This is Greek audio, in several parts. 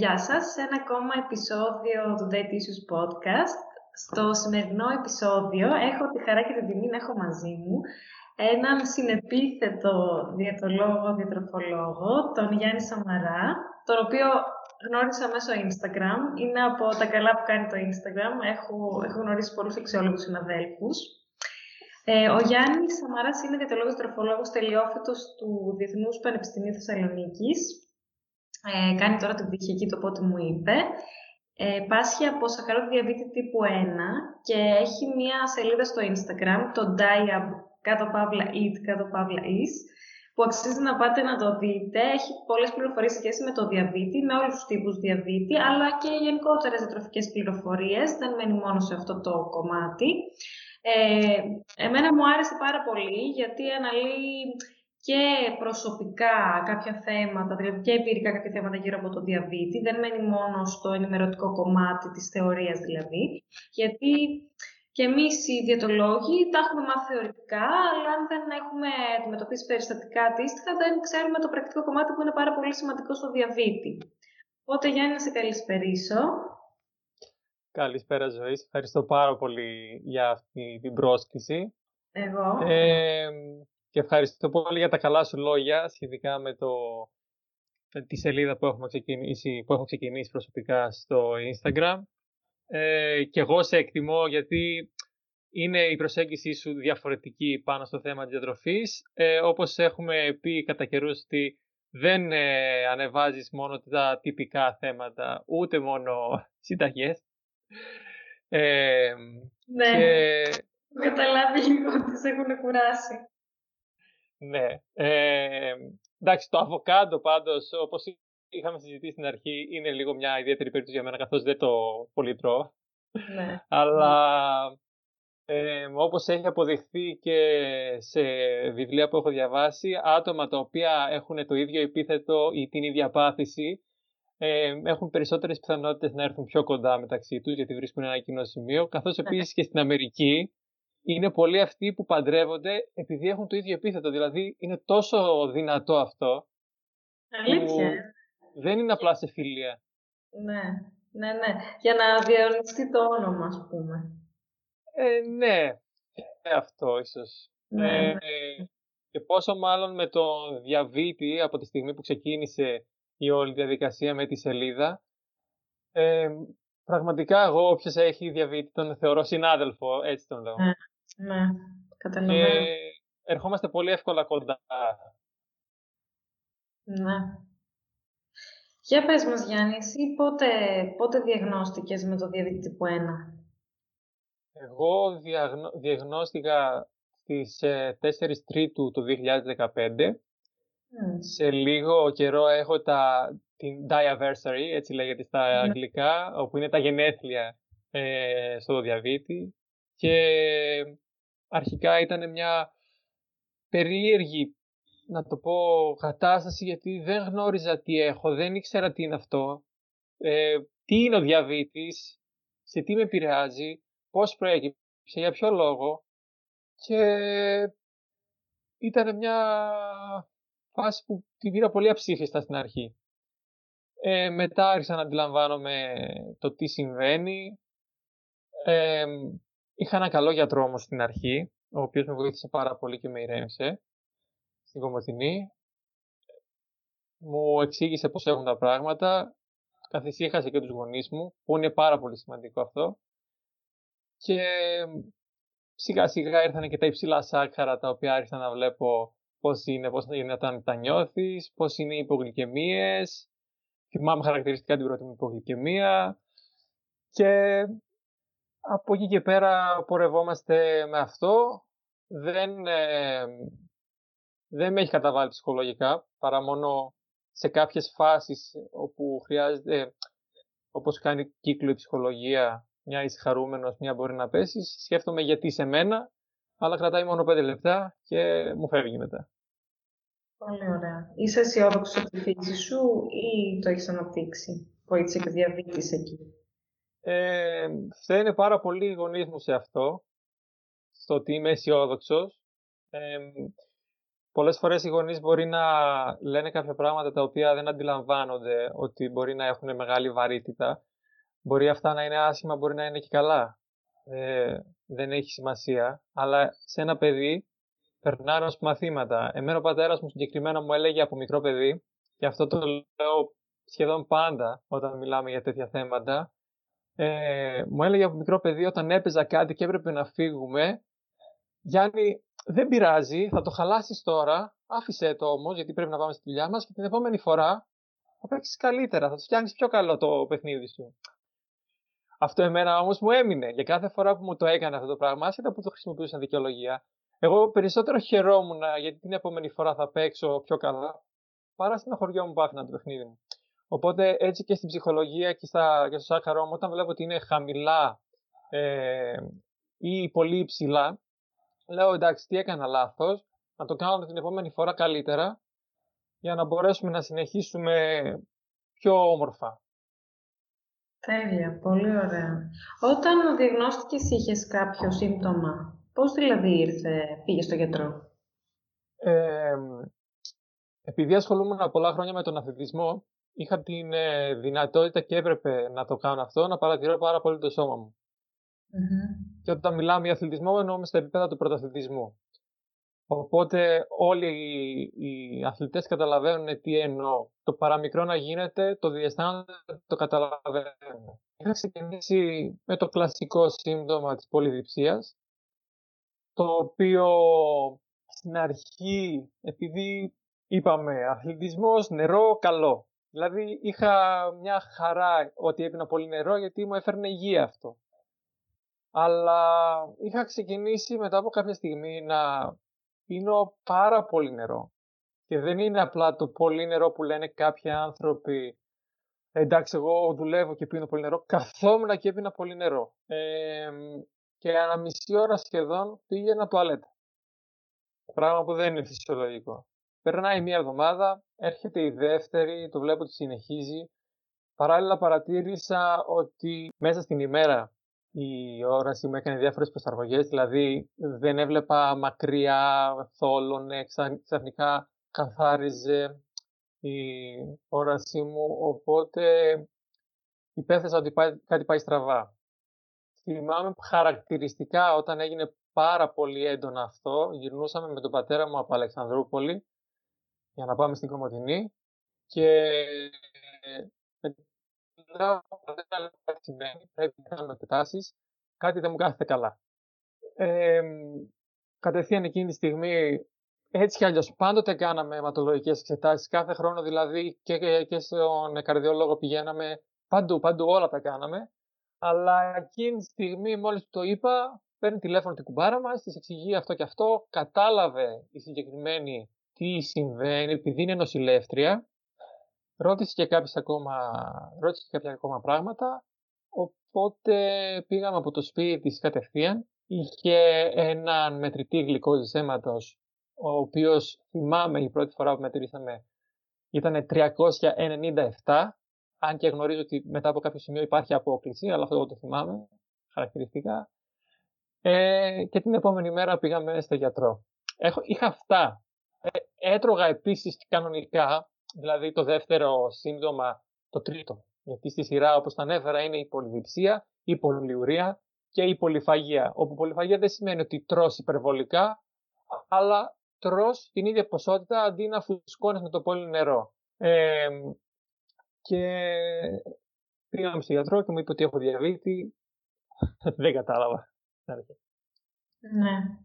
Γεια σας, σε ένα ακόμα επεισόδιο του Date Issues Podcast. Στο σημερινό επεισόδιο έχω τη χαρά και την τιμή να έχω μαζί μου έναν συνεπίθετο διατολόγο, διατροφολόγο, τον Γιάννη Σαμαρά, τον οποίο γνώρισα μέσω Instagram. Είναι από τα καλά που κάνει το Instagram. Έχω, έχω γνωρίσει πολλούς αξιόλογους συναδέλφους. Ε, ο Γιάννης Σαμαράς είναι διατολόγος διατροφολόγος τελειόφυτος του Διεθνούς Πανεπιστημίου Θεσσαλονίκης ε, κάνει τώρα την πτυχιακή το πότε μου είπε. Ε, πάσχει από σαχαρό διαβήτη τύπου 1 και έχει μία σελίδα στο Instagram, το Diab κάτω παύλα eat κάτω παύλα is, που αξίζει να πάτε να το δείτε. Έχει πολλές πληροφορίες σχέση με το διαβήτη, με όλους τους τύπους διαβήτη, αλλά και γενικότερες διατροφικές πληροφορίες. Δεν μένει μόνο σε αυτό το κομμάτι. Ε, εμένα μου άρεσε πάρα πολύ γιατί αναλύει και προσωπικά κάποια θέματα, δηλαδή και εμπειρικά κάποια θέματα γύρω από το διαβήτη. Δεν μένει μόνο στο ενημερωτικό κομμάτι της θεωρίας δηλαδή, γιατί και εμείς οι διαιτολόγοι τα έχουμε μάθει θεωρητικά, αλλά αν δεν έχουμε αντιμετωπίσει περιστατικά αντίστοιχα, δεν ξέρουμε το πρακτικό κομμάτι που είναι πάρα πολύ σημαντικό στο διαβήτη. Οπότε Γιάννη, να σε καλησπερίσω. Καλησπέρα Ζωή. Ευχαριστώ πάρα πολύ για αυτή την πρόσκληση. Εγώ. Ε, και ευχαριστώ πολύ για τα καλά σου λόγια σχετικά με, το, τη σελίδα που, έχουμε ξεκινήσει, που έχω ξεκινήσει προσωπικά στο Instagram. Ε, και εγώ σε εκτιμώ γιατί είναι η προσέγγιση σου διαφορετική πάνω στο θέμα της διατροφής. Ε, όπως έχουμε πει κατά καιρούς ότι δεν ε, ανεβάζεις μόνο τα τυπικά θέματα, ούτε μόνο συνταγές. Ε, ναι, και... καταλάβει λίγο ότι σε έχουν κουράσει. Ναι. Ε, εντάξει, το αβοκάντο πάντως, όπως είχαμε συζητήσει στην αρχή, είναι λίγο μια ιδιαίτερη περίπτωση για μένα, καθώς δεν το πολύ τρώω. Ναι. Αλλά ε, όπως έχει αποδειχθεί και σε βιβλία που έχω διαβάσει, άτομα τα οποία έχουν το ίδιο επίθετο ή την ίδια πάθηση, ε, έχουν περισσότερες πιθανότητες να έρθουν πιο κοντά μεταξύ τους, γιατί βρίσκουν ένα κοινό σημείο, καθώς ναι. επίσης και στην Αμερική, είναι πολλοί αυτοί που παντρεύονται επειδή έχουν το ίδιο επίθετο. Δηλαδή είναι τόσο δυνατό αυτό. Αλήθεια. δεν είναι απλά σε φιλία. Ναι, ναι, ναι. Για να διαονιστεί το όνομα, ας πούμε. Ε, ναι, ε, αυτό ίσως. Ναι, ε, ναι. Και πόσο μάλλον με το διαβήτη από τη στιγμή που ξεκίνησε η όλη διαδικασία με τη σελίδα. Ε, πραγματικά εγώ όποιος έχει διαβήτη τον θεωρώ συνάδελφο, έτσι τον λέω. Ναι. Ναι, καταλαβαίνω. Και ερχόμαστε πολύ εύκολα κοντά. Ναι. Για πες μας Γιάννη, εσύ πότε, πότε διαγνώστηκες με το διαβήτη τύπου 1? Εγώ διαγνω... διαγνώστηκα στις 4 ε, Τρίτου του 2015. Σε λίγο καιρό έχω τα, την Diaversary, έτσι λέγεται στα αγγλικά, όπου είναι τα γενέθλια ε, στο διαβήτη. Και αρχικά ήταν μια περίεργη, να το πω, κατάσταση γιατί δεν γνώριζα τι έχω, δεν ήξερα τι είναι αυτό, ε, τι είναι ο διαβήτης, σε τι με επηρεάζει, πώς προέκυψε, για ποιο λόγο και ήταν μια φάση που την πήρα πολύ αψήφιστα στην αρχή. Ε, μετά άρχισα να αντιλαμβάνομαι το τι συμβαίνει. Ε, Είχα ένα καλό γιατρό όμως στην αρχή, ο οποίος με βοήθησε πάρα πολύ και με ηρέμησε στην Κομωτινή. Μου εξήγησε πώς έχουν τα πράγματα, καθησύχασε και τους γονείς μου, που είναι πάρα πολύ σημαντικό αυτό. Και σιγά σιγά ήρθαν και τα υψηλά σάκχαρα τα οποία άρχισα να βλέπω πώς είναι, πώς είναι όταν τα νιώθεις, πώς είναι οι υπογλυκαιμίες. Θυμάμαι χαρακτηριστικά την πρώτη μου υπογλυκαιμία. Και από εκεί και πέρα πορευόμαστε με αυτό. Δεν, ε, δεν με έχει καταβάλει ψυχολογικά, παρά μόνο σε κάποιες φάσεις όπου χρειάζεται, όπως κάνει κύκλο η ψυχολογία, μια είσαι χαρούμενος, μια μπορεί να πέσεις. Σκέφτομαι γιατί σε μένα, αλλά κρατάει μόνο πέντε λεπτά και μου φεύγει μετά. Πολύ ωραία. Είσαι αισιόδοξος από τη φύση σου ή το έχεις αναπτύξει, βοήθησε και διαβήτης εκεί; Ε, φταίνε πάρα πολύ οι γονείς μου σε αυτό, στο ότι είμαι αισιόδοξος. Ε, πολλές φορές οι γονείς μπορεί να λένε κάποια πράγματα τα οποία δεν αντιλαμβάνονται ότι μπορεί να έχουν μεγάλη βαρύτητα. Μπορεί αυτά να είναι άσχημα, μπορεί να είναι και καλά. Ε, δεν έχει σημασία. Αλλά σε ένα παιδί περνάνε ως μαθήματα. Εμένα ο πατέρας μου συγκεκριμένα μου έλεγε από μικρό παιδί, και αυτό το λέω σχεδόν πάντα όταν μιλάμε για τέτοια θέματα, ε, μου έλεγε από μικρό παιδί όταν έπαιζα κάτι και έπρεπε να φύγουμε, Γιάννη, δεν πειράζει, θα το χαλάσεις τώρα, άφησε το όμως, γιατί πρέπει να πάμε στη δουλειά μας και την επόμενη φορά θα παίξεις καλύτερα, θα το φτιάξει πιο καλό το παιχνίδι σου. Αυτό εμένα όμως μου έμεινε. Για κάθε φορά που μου το έκανε αυτό το πράγμα, άσχετα που το χρησιμοποιούσα δικαιολογία, εγώ περισσότερο χαιρόμουν γιατί την επόμενη φορά θα παίξω πιο καλά, παρά στην χωριό μου που άφηνα το παιχνίδι μου. Οπότε έτσι και στην ψυχολογία και, στα, και στο σάκαρο μου, όταν βλέπω ότι είναι χαμηλά ε, ή πολύ υψηλά, λέω εντάξει τι έκανα λάθος, να το κάνω την επόμενη φορά καλύτερα για να μπορέσουμε να συνεχίσουμε πιο όμορφα. Τέλεια, πολύ ωραία. Όταν διαγνώστηκες είχες κάποιο σύμπτωμα, πώς δηλαδή ήρθε, πήγες στο γιατρό; Ε, επειδή ασχολούμαι πολλά χρόνια με τον αθλητισμό, είχα την ε, δυνατότητα και έπρεπε να το κάνω αυτό, να παρατηρώ πάρα πολύ το σώμα μου. Και όταν μιλάμε για αθλητισμό, εννοούμε στα επίπεδα του πρωταθλητισμού. Οπότε όλοι οι αθλητές καταλαβαίνουν τι εννοώ. Το παραμικρό να γίνεται, το διαισθάνονται, το καταλαβαίνουν. Είχα ξεκινήσει με το κλασικό σύμπτωμα της πολυδιψίας, το οποίο στην αρχή, επειδή είπαμε αθλητισμός, νερό, καλό. Δηλαδή είχα μια χαρά ότι έπινα πολύ νερό γιατί μου έφερνε υγεία αυτό. Αλλά είχα ξεκινήσει μετά από κάποια στιγμή να πίνω πάρα πολύ νερό. Και δεν είναι απλά το πολύ νερό που λένε κάποιοι άνθρωποι εντάξει εγώ δουλεύω και πίνω πολύ νερό. Καθόμουν και έπινα πολύ νερό. Ε, και ανά μισή ώρα σχεδόν πήγαινα τουαλέτα. Πράγμα που δεν είναι φυσιολογικό. Περνάει μία εβδομάδα, έρχεται η δεύτερη, το βλέπω ότι συνεχίζει. Παράλληλα παρατήρησα ότι μέσα στην ημέρα η όραση μου έκανε διάφορες προσαρμογές, δηλαδή δεν έβλεπα μακριά, θόλωνε, ξαφνικά καθάριζε η όρασή μου, οπότε υπέθεσα ότι κάτι πάει στραβά. Θυμάμαι χαρακτηριστικά όταν έγινε πάρα πολύ έντονο αυτό, γυρνούσαμε με τον πατέρα μου από Αλεξανδρούπολη για να πάμε στην Κομωτινή και λέω κάτι συμβαίνει, πρέπει να κάνουμε εκτάσεις, κάτι δεν μου κάθεται καλά. Ε, κατευθείαν εκείνη τη στιγμή, έτσι κι αλλιώς πάντοτε κάναμε αιματολογικές εξετάσεις, κάθε χρόνο δηλαδή και, και στον καρδιολόγο πηγαίναμε, παντού, παντού όλα τα κάναμε. Αλλά εκείνη τη στιγμή μόλις το είπα, παίρνει τηλέφωνο την κουμπάρα μας, της εξηγεί αυτό και αυτό, κατάλαβε η συγκεκριμένη τι συμβαίνει, επειδή είναι νοσηλεύτρια, ρώτησε και, κάποιες ακόμα, ρώτησε και κάποια ακόμα πράγματα, οπότε πήγαμε από το σπίτι της κατευθείαν. Είχε έναν μετρητή γλυκόζης αίματος, ο οποίος θυμάμαι η πρώτη φορά που μετρήσαμε ήταν 397, αν και γνωρίζω ότι μετά από κάποιο σημείο υπάρχει απόκληση, αλλά αυτό το θυμάμαι χαρακτηριστικά. Ε, και την επόμενη μέρα πήγαμε στο γιατρό. Έχω, είχα αυτά. Ε, έτρωγα επίσης κανονικά, δηλαδή το δεύτερο σύμπτωμα, το τρίτο. Γιατί στη σειρά, όπως τα ανέφερα, είναι η πολυδιψία, η πολυουρία και η πολυφαγία. Όπου πολυφαγία δεν σημαίνει ότι τρως υπερβολικά, αλλά τρως την ίδια ποσότητα αντί να φουσκώνεις με το πολύ νερό. Ε, και πήγαμε στον γιατρό και μου είπε ότι έχω διαβήτη. δεν κατάλαβα. Ναι.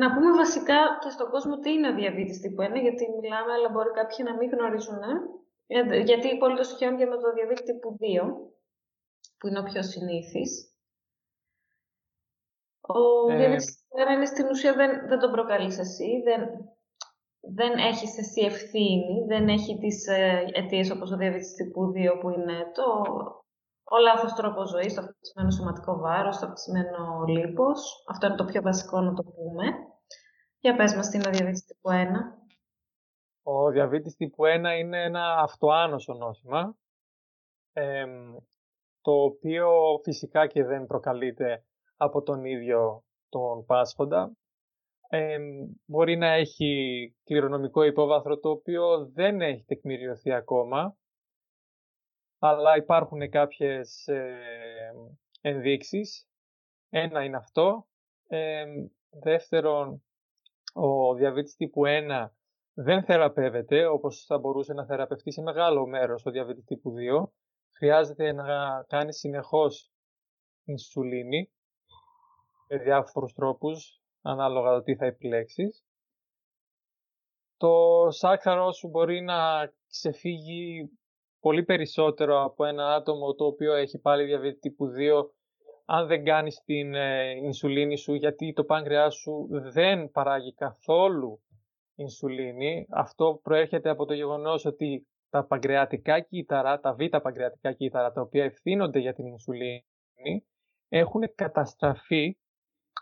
Να πούμε βασικά και στον κόσμο τι είναι ο διαβήτης τύπου 1, γιατί μιλάμε, αλλά μπορεί κάποιοι να μην γνωρίζουν. Ε; Γιατί πολύ το στοιχειώνουν και με το διαβήτη τύπου 2, που είναι ο πιο συνήθις. Ο ε... διαβήτης είναι στην ουσία δεν, δεν τον προκαλείς εσύ, δεν, δεν έχεις εσύ ευθύνη, δεν έχει τις ε, αιτίες όπως ο διαβήτης τύπου 2 που είναι το, ο λάθος τρόπος ζωής, το αυξημένο σωματικό βάρος, το αυξημένο λίπος. Αυτό είναι το πιο βασικό να το πούμε. Για πες μας τι είναι ο διαβήτης τύπου 1. Ο διαβήτης τύπου 1 είναι ένα αυτοάνωσο νόσημα, το οποίο φυσικά και δεν προκαλείται από τον ίδιο τον πάσχοντα. μπορεί να έχει κληρονομικό υπόβαθρο το οποίο δεν έχει τεκμηριωθεί ακόμα, αλλά υπάρχουν κάποιες ε, ενδείξεις. Ένα είναι αυτό. δεύτερον, ο διαβήτης τύπου 1 δεν θεραπεύεται όπως θα μπορούσε να θεραπευτεί σε μεγάλο μέρος ο διαβήτης τύπου 2. Χρειάζεται να κάνει συνεχώς ινσουλίνη με διάφορους τρόπους ανάλογα το τι θα επιλέξεις. Το σάκχαρο σου μπορεί να ξεφύγει πολύ περισσότερο από ένα άτομο το οποίο έχει πάλι διαβήτη τύπου 2 αν δεν κάνεις την ε, ινσουλίνη σου γιατί το πάγκρεά σου δεν παράγει καθόλου ινσουλίνη. Αυτό προέρχεται από το γεγονός ότι τα παγκρεατικά κύτταρα, τα β' παγκρεατικά κύτταρα τα οποία ευθύνονται για την ινσουλίνη έχουν καταστραφεί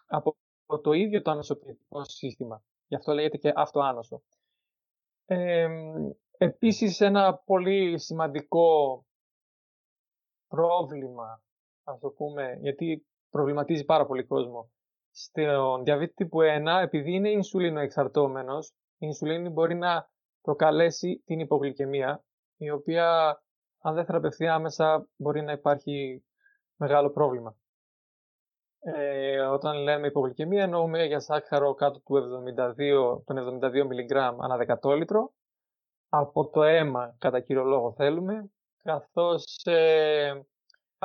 από το ίδιο το ανοσοποιητικό σύστημα. Γι' αυτό λέγεται και αυτοάνωσο. Ε, Επίσης ένα πολύ σημαντικό πρόβλημα, ας το πούμε, γιατί προβληματίζει πάρα πολύ κόσμο. Στον διαβήτη τύπου 1, επειδή είναι ινσουλίνο εξαρτώμενος, η ινσουλίνη μπορεί να προκαλέσει την υπογλυκαιμία, η οποία αν δεν θεραπευθεί άμεσα μπορεί να υπάρχει μεγάλο πρόβλημα. Ε, όταν λέμε υπογλυκαιμία εννοούμε για σάκχαρο κάτω του 72, των 72 μιλιγκράμμ ανά δεκατόλιτρο από το αίμα κατά κύριο λόγο θέλουμε, καθώς ε,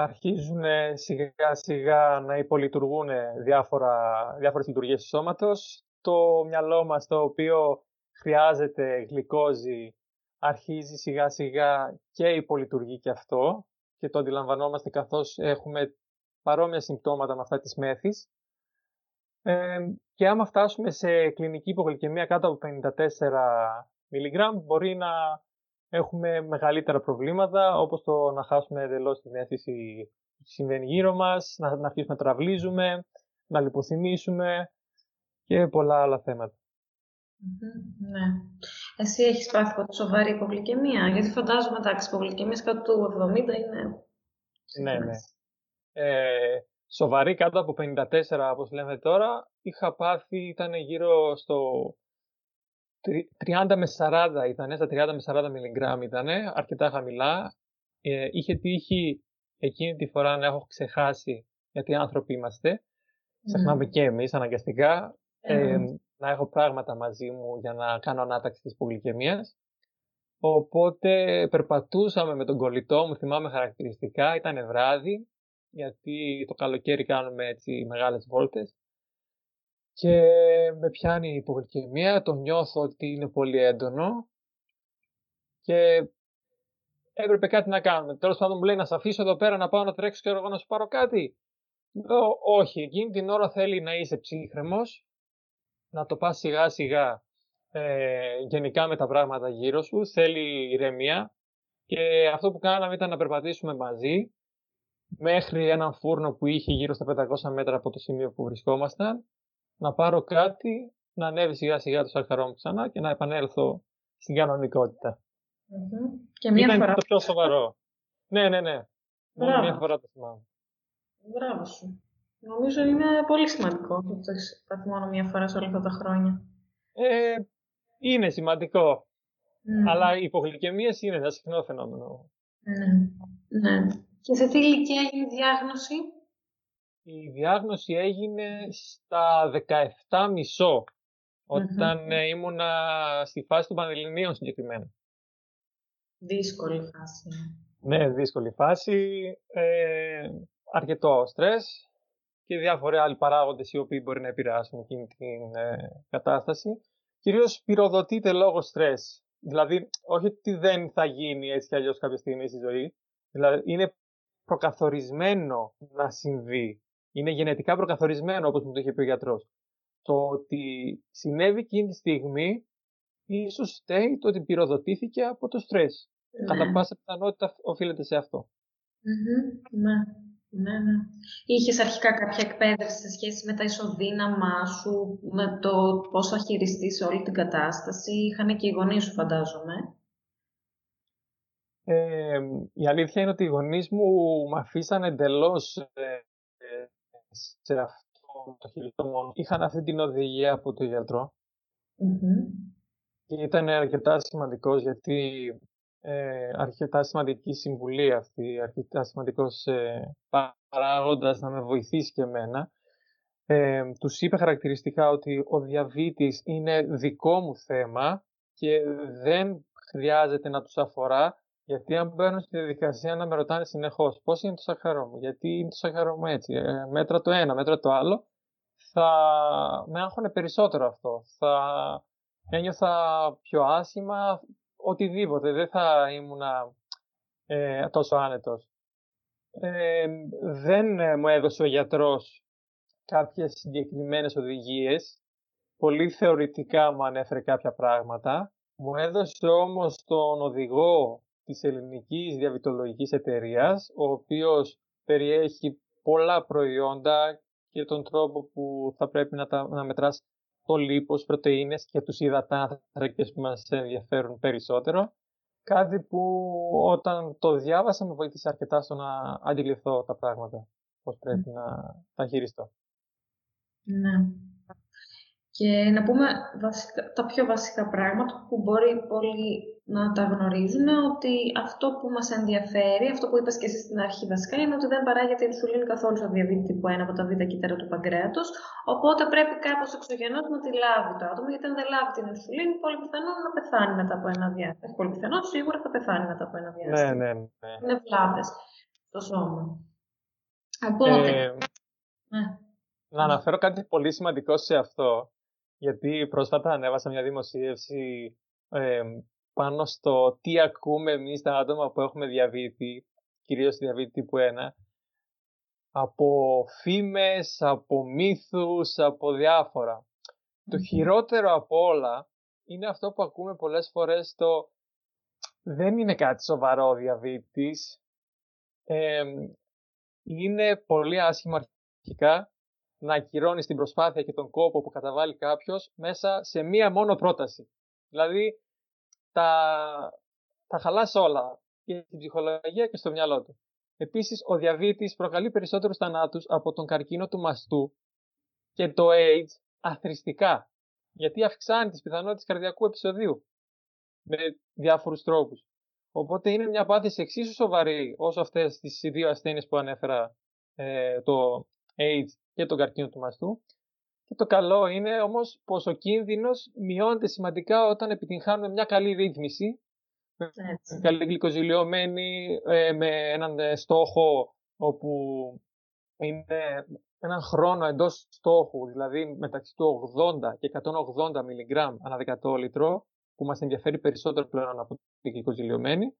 αρχίζουν σιγά σιγά να υπολειτουργούν διάφορα, διάφορες λειτουργίες του σώματος. Το μυαλό μας το οποίο χρειάζεται γλυκόζη αρχίζει σιγά σιγά και υπολειτουργεί και αυτό και το αντιλαμβανόμαστε καθώς έχουμε παρόμοια συμπτώματα με αυτά της μέθης. Ε, και άμα φτάσουμε σε κλινική υπογλυκαιμία κάτω από 54 μιλιγκράμμ μπορεί να έχουμε μεγαλύτερα προβλήματα, όπως το να χάσουμε εντελώς την αίσθηση που συμβαίνει γύρω μας, να, να αρχίσουμε να τραυλίζουμε, να λιποθυμίσουμε και πολλά άλλα ναι. Εσύ έχεις πάθει από σοβαρή υπογλυκαιμία, γιατί φαντάζομαι εντάξει, υπογλυκαιμίες κάτω του 70 είναι... Ναι, ναι. Ε, σοβαρή κάτω από 54, όπως λέμε τώρα, είχα πάθει, ήταν γύρω στο 30 με 40 ήταν, στα 30 με 40 μιλιγκράμμ ήταν, αρκετά χαμηλά. Ε, είχε τύχει εκείνη τη φορά να έχω ξεχάσει, γιατί άνθρωποι είμαστε, mm. ξεχνάμε και εμείς αναγκαστικά, ε, να έχω πράγματα μαζί μου για να κάνω ανάταξη της πολυκαιμίας. Οπότε περπατούσαμε με τον κολλητό μου, θυμάμαι χαρακτηριστικά, ήταν βράδυ, γιατί το καλοκαίρι κάνουμε έτσι μεγάλες βόλτες και με πιάνει η υπογλυκαιμία, το νιώθω ότι είναι πολύ έντονο και έπρεπε κάτι να κάνουμε. Τέλος πάντων μου λέει να σε αφήσω εδώ πέρα να πάω να τρέξω και εγώ να σου πάρω κάτι. Λέω όχι, εκείνη την ώρα θέλει να είσαι ψύχρεμος, να το πας σιγά σιγά ε, γενικά με τα πράγματα γύρω σου, θέλει ηρεμία και αυτό που κάναμε ήταν να περπατήσουμε μαζί μέχρι έναν φούρνο που είχε γύρω στα 500 μέτρα από το σημείο που βρισκόμασταν να πάρω κάτι, να ανέβει σιγά σιγά το σακαρό μου ξανά και να επανέλθω στην κανονικότητα. Και μία Ήταν φορά. το πιο σοβαρό. ναι, ναι, ναι. Μόνο μία φορά το θυμάμαι. Μπράβο σου. Νομίζω είναι πολύ σημαντικό ότι το έχεις πάθει μόνο μία φορά σε όλα αυτά τα χρόνια. Ε, είναι σημαντικό. Αλλά οι υπογλυκαιμίες είναι ένα συχνό φαινόμενο. Ναι. ναι. Και σε τι ηλικία έγινε η διάγνωση; Η η διάγνωση έγινε στα 17 μισό, όταν mm ήμουνα στη φάση των Πανελληνίων συγκεκριμένα. Δύσκολη φάση. Ναι, δύσκολη φάση. Ε, αρκετό στρες και διάφοροι άλλοι παράγοντες οι οποίοι μπορεί να επηρεάσουν εκείνη την ε, κατάσταση. Κυρίως πυροδοτείται λόγω στρες. Δηλαδή, όχι ότι δεν θα γίνει έτσι κι αλλιώς κάποια στιγμή στη ζωή. Δηλαδή, είναι προκαθορισμένο να συμβεί. Είναι γενετικά προκαθορισμένο, όπως μου το είχε πει ο γιατρός. Το ότι συνέβη εκείνη τη στιγμή, ίσως φταίει το ότι πυροδοτήθηκε από το στρες. Ναι. Κατά πάσα πιθανότητα οφείλεται σε αυτό. Ναι. Ναι, ναι. Είχες αρχικά κάποια εκπαίδευση σε σχέση με τα ισοδύναμά σου, με το πώς θα χειριστείς όλη την κατάσταση; Είχαν και οι γονείς σου, φαντάζομαι. Ε, η αλήθεια είναι ότι οι γονείς μου με αφήσαν εντελώς ε, σε αυτό το χειριστό μόνο. Είχαν αυτή την οδηγία από τον γιατρο Και ήταν αρκετά σημαντικός γιατί ε, αρκετά σημαντική συμβουλή αυτή, αρκετά σημαντικός ε, παράγοντας να με βοηθήσει και εμένα. Ε, τους είπε χαρακτηριστικά ότι ο διαβήτης είναι δικό μου θέμα και δεν χρειάζεται να τους αφορά γιατί αν μπαίνουν στη διαδικασία να με ρωτάνε συνεχώς πώς είναι το σαχαρό μου, γιατί είναι το σαχαρό μου έτσι, ε, μέτρα το ένα, μέτρα το άλλο, θα με άγχωνε περισσότερο αυτό. Θα ένιωθα πιο άσχημα, οτιδήποτε, δεν θα ήμουν ε, τόσο άνετος. Ε, δεν ε, μου έδωσε ο γιατρός κάποιες συγκεκριμένες οδηγίες, πολύ θεωρητικά μου ανέφερε κάποια πράγματα, μου έδωσε όμως τον οδηγό της ελληνικής διαβητολογικής εταιρείας, ο οποίος περιέχει πολλά προϊόντα και τον τρόπο που θα πρέπει να, τα, να μετράς το λίπος, πρωτεΐνες και τους υδατάνθρακες που μας ενδιαφέρουν περισσότερο. Κάτι που όταν το διάβασα με βοήθησε αρκετά στο να αντιληφθώ τα πράγματα, πώς πρέπει να τα χειριστώ. Ναι. Και να πούμε βασικά, τα πιο βασικά πράγματα που μπορεί πολύ να τα γνωρίζουν ότι αυτό που μας ενδιαφέρει, αυτό που είπες και εσύ στην αρχή βασικά, είναι ότι δεν παράγεται η ινσουλίνη καθόλου στο διαβήτη τύπου 1 από τα β' κύτταρα του παγκρέατος, οπότε πρέπει κάπως εξωγενώς να τη λάβει το άτομο, γιατί αν δεν λάβει την ινσουλίνη, πολύ πιθανό να πεθάνει μετά από ένα διάστημα. Πολύ πιθανό, σίγουρα θα πεθάνει μετά από ένα διάστημα. Ναι, ναι, ναι. Είναι βλάβες στο σώμα. Οπότε... Ε, ναι. Να αναφέρω κάτι πολύ σημαντικό σε αυτό γιατί πρόσφατα ανέβασα μια δημοσίευση ε, πάνω στο τι ακούμε εμείς τα άτομα που έχουμε διαβήτη, κυρίως διαβήτη τύπου 1, από φήμες, από μύθους, από διάφορα. Το χειρότερο από όλα είναι αυτό που ακούμε πολλές φορές το δεν είναι κάτι σοβαρό ο διαβήτης. είναι πολύ άσχημο αρχικά να ακυρώνεις την προσπάθεια και τον κόπο που καταβάλει κάποιος μέσα σε μία μόνο πρόταση. Δηλαδή, τα, τα χαλάς όλα και στην ψυχολογία και στο μυαλό του. Επίσης, ο διαβήτης προκαλεί περισσότερους θανάτους από τον καρκίνο του μαστού και το AIDS αθρηστικά. Γιατί αυξάνει τις πιθανότητες καρδιακού επεισοδίου με διάφορους τρόπους. Οπότε είναι μια πάθηση εξίσου σοβαρή όσο αυτές τις δύο ασθένειες που ανέφερα, ε, το AIDS και τον καρκίνο του μαστού. Και το καλό είναι όμως πως ο κίνδυνος μειώνεται σημαντικά όταν επιτυγχάνουμε μια καλή ρύθμιση, Έτσι. καλή γλυκοζηλιωμένη, ε, με έναν ε, στόχο όπου είναι έναν χρόνο εντός στόχου, δηλαδή μεταξύ του 80 και 180 μιλιγκράμμ ανά 100 λίτρο, που μας ενδιαφέρει περισσότερο πλέον από τη γλυκοζηλιωμένη,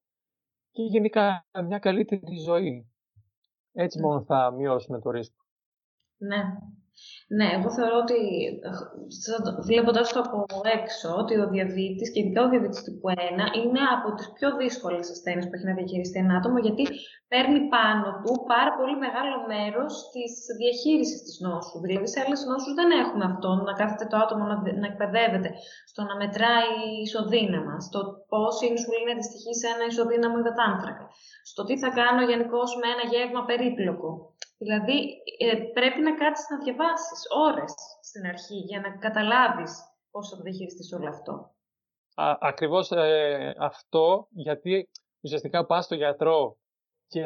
και γενικά μια καλύτερη ζωή. Έτσι ναι. μόνο θα μειώσουμε το ρίσκο. Ναι. Ναι, εγώ θεωρώ ότι βλέποντας το από έξω, ότι ο διαβήτης και ειδικά ο διαβήτης τύπου 1 είναι από τις πιο δύσκολες ασθένειες που έχει να διαχειριστεί ένα άτομο, γιατί παίρνει πάνω του πάρα πολύ μεγάλο μέρος της διαχείρισης της νόσου. Δηλαδή, σε άλλες νόσους δεν έχουμε αυτό, να κάθεται το άτομο να, να εκπαιδεύεται στο να μετράει ισοδύναμα, στο πώς η ινσουλίνη αντιστοιχεί σε ένα ισοδύναμο υδατάνθρακα, στο τι θα κάνω γενικώς με ένα γεύμα περίπλοκο. Δηλαδή, ε, πρέπει να κάτσεις να διαβάσεις ώρες στην αρχή για να καταλάβεις πώς θα το διαχειριστείς όλο αυτό. Α, ακριβώς ε, αυτό, γιατί ουσιαστικά πας στο γιατρό και